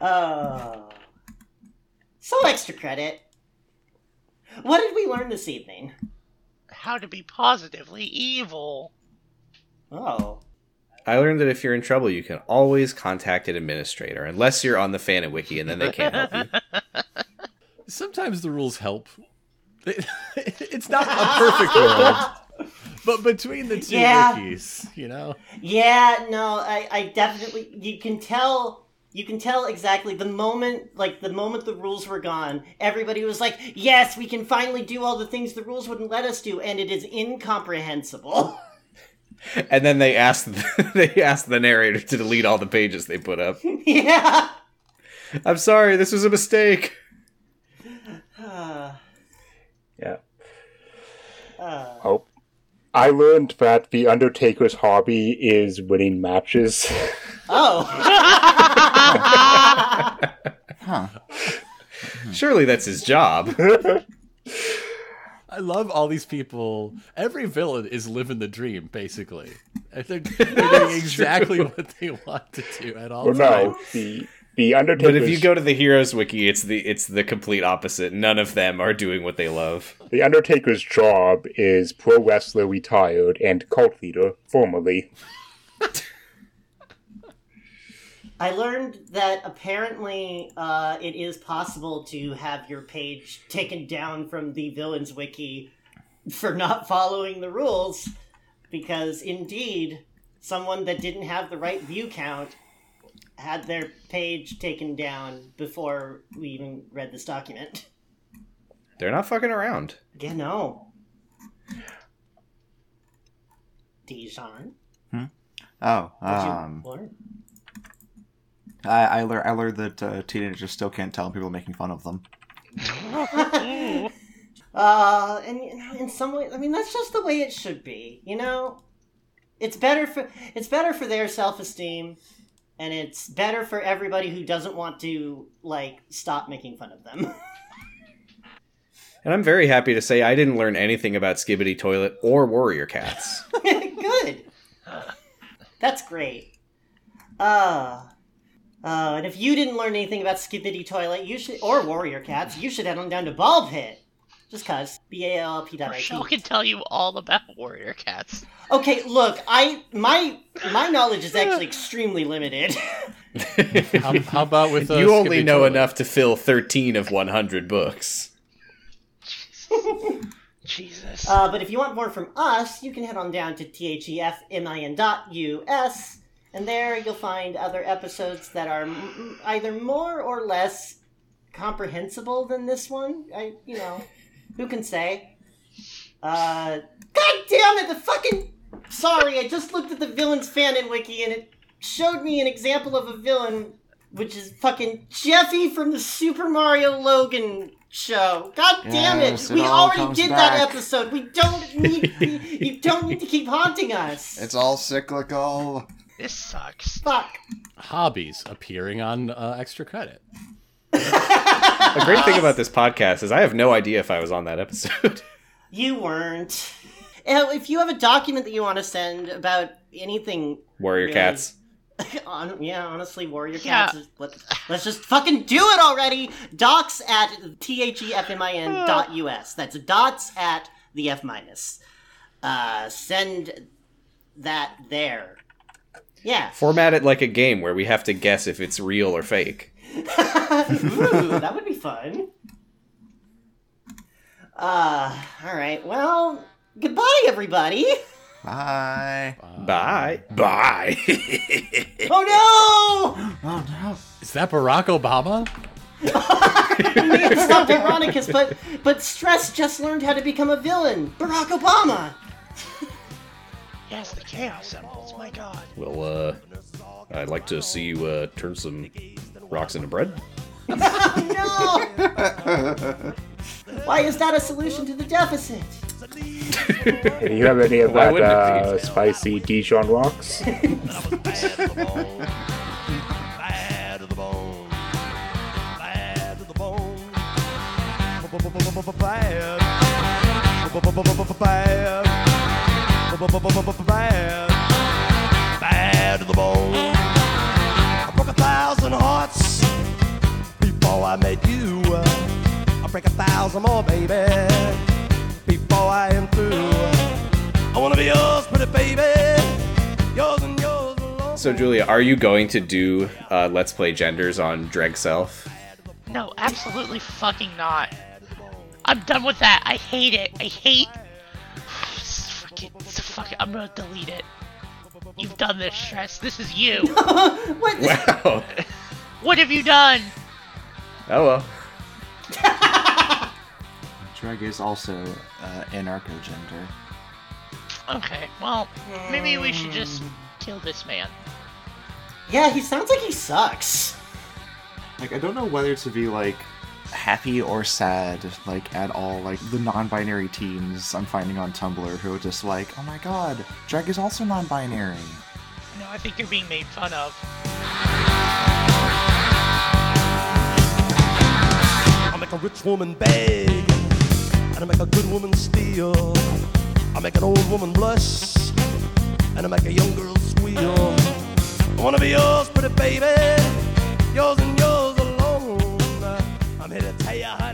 uh, so extra credit. What did we learn this evening? How to be positively evil. Oh. I learned that if you're in trouble, you can always contact an administrator, unless you're on the Fanon Wiki, and then they can't help you. Sometimes the rules help. It's not a perfect world, but between the two Yeah. wikis, you know. Yeah, no, I, I definitely you can tell you can tell exactly the moment like the moment the rules were gone, everybody was like, Yes, we can finally do all the things the rules wouldn't let us do, and it is incomprehensible. And then they asked they asked the narrator to delete all the pages they put up. yeah. I'm sorry, this was a mistake. Yeah. uh, Oh. I learned that the Undertaker's hobby is winning matches. oh. Huh. Surely that's his job. I love all these people. Every villain is living the dream, basically. I think they're doing exactly what they want to do at all Well, times. no, the the Undertaker's But if you go to the Heroes Wiki, it's the it's the complete opposite. None of them are doing what they love. the Undertaker's job is pro wrestler retired and cult leader formerly. I learned that apparently uh, it is possible to have your page taken down from the villains wiki for not following the rules, because indeed, someone that didn't have the right view count had their page taken down before we even read this document. They're not fucking around. Yeah, no. Dijon, Oh, um. I I, lear- I learned that uh, teenagers still can't tell when people are making fun of them. Uh, and you know, in some way, I mean, that's just the way it should be. You know, it's better for it's better for their self esteem, and it's better for everybody who doesn't want to like stop making fun of them. And I'm very happy to say I didn't learn anything about Skibidi Toilet or Warrior Cats. Good. That's great. Uh, uh, and if you didn't learn anything about Skibidi Toilet, you should, or Warrior Cats, you should head on down to Ball Pit. Just cause. B A L P dot Rochelle can tell you all about warrior cats. Okay, look, I my my knowledge is actually extremely limited. How, how about with uh, you only Skippy know Toilet? enough to fill 13 of 100 books. Jesus. Uh, but if you want more from us, you can head on down to thefmin.us, and there you'll find other episodes that are m- m- either more or less comprehensible than this one. I, you know, who can say? Uh, God damn it! The fucking sorry, I just looked at the villains fanon wiki and it showed me an example of a villain, which is fucking Jeffy from the Super Mario Logan show. God damn Yes, it! it We all already comes did that episode. We don't need. you don't need to keep haunting us. It's all cyclical. this sucks. Fuck. hobbies appearing on uh, extra credit. The great thing about this podcast is I have no idea if I was on that episode. You weren't. Uh, If you have a document that you want to send about anything, Warrior Really? Cats. on, yeah, honestly, Warrior Yeah. Cats. Is, let, let's just fucking do it already. Docs at t h e f m i n dot us. That's dots at the f minus. Uh, send that there. Yeah. Format it like a game where we have to guess if it's real or fake. Ooh, that would be fun. Uh, all right. Well, goodbye, everybody. Bye. Bye. Bye. Oh no! Oh no. Is that Barack Obama? no! We may have stopped Ironicus, but but Stress just learned how to become a villain. Barack Obama. Yes, the chaos symbols. My God. well, uh, I'd like to see you uh, turn some rocks into bread. No! Why is that a solution to the deficit? Do you have any of Why that wouldn't it be? uh, spicy Dijon rocks? Bad to the bone. Thousand hearts before I met you. I break a thousand more, baby, before I am through. I wanna be yours, pretty baby. Yours and yours alone. So, Julia, are you going to do uh, Let's Play Genders on Dreg Self? No, absolutely fucking not. I'm done with that. I hate it. I hate. Fuck it. Fuck it. I'm gonna delete it. You've done this, Stress. This is you. What? Wow. what have you done? Oh well. Dreg is also uh, anarcho-gender. Okay, well, maybe we should just kill this man. Yeah, he sounds like he sucks. Like, I don't know whether to be, like, happy or sad, like, at all. Like, the non-binary teens I'm finding on Tumblr who are just like, oh my god, drag is also non-binary. No, I think you're being made fun of. I make a rich woman beg, and I make a good woman steal. I make an old woman blush, and I make a young girl squeal. I wanna be yours, pretty baby, yours and yours alone. I'm here to tell you, honey,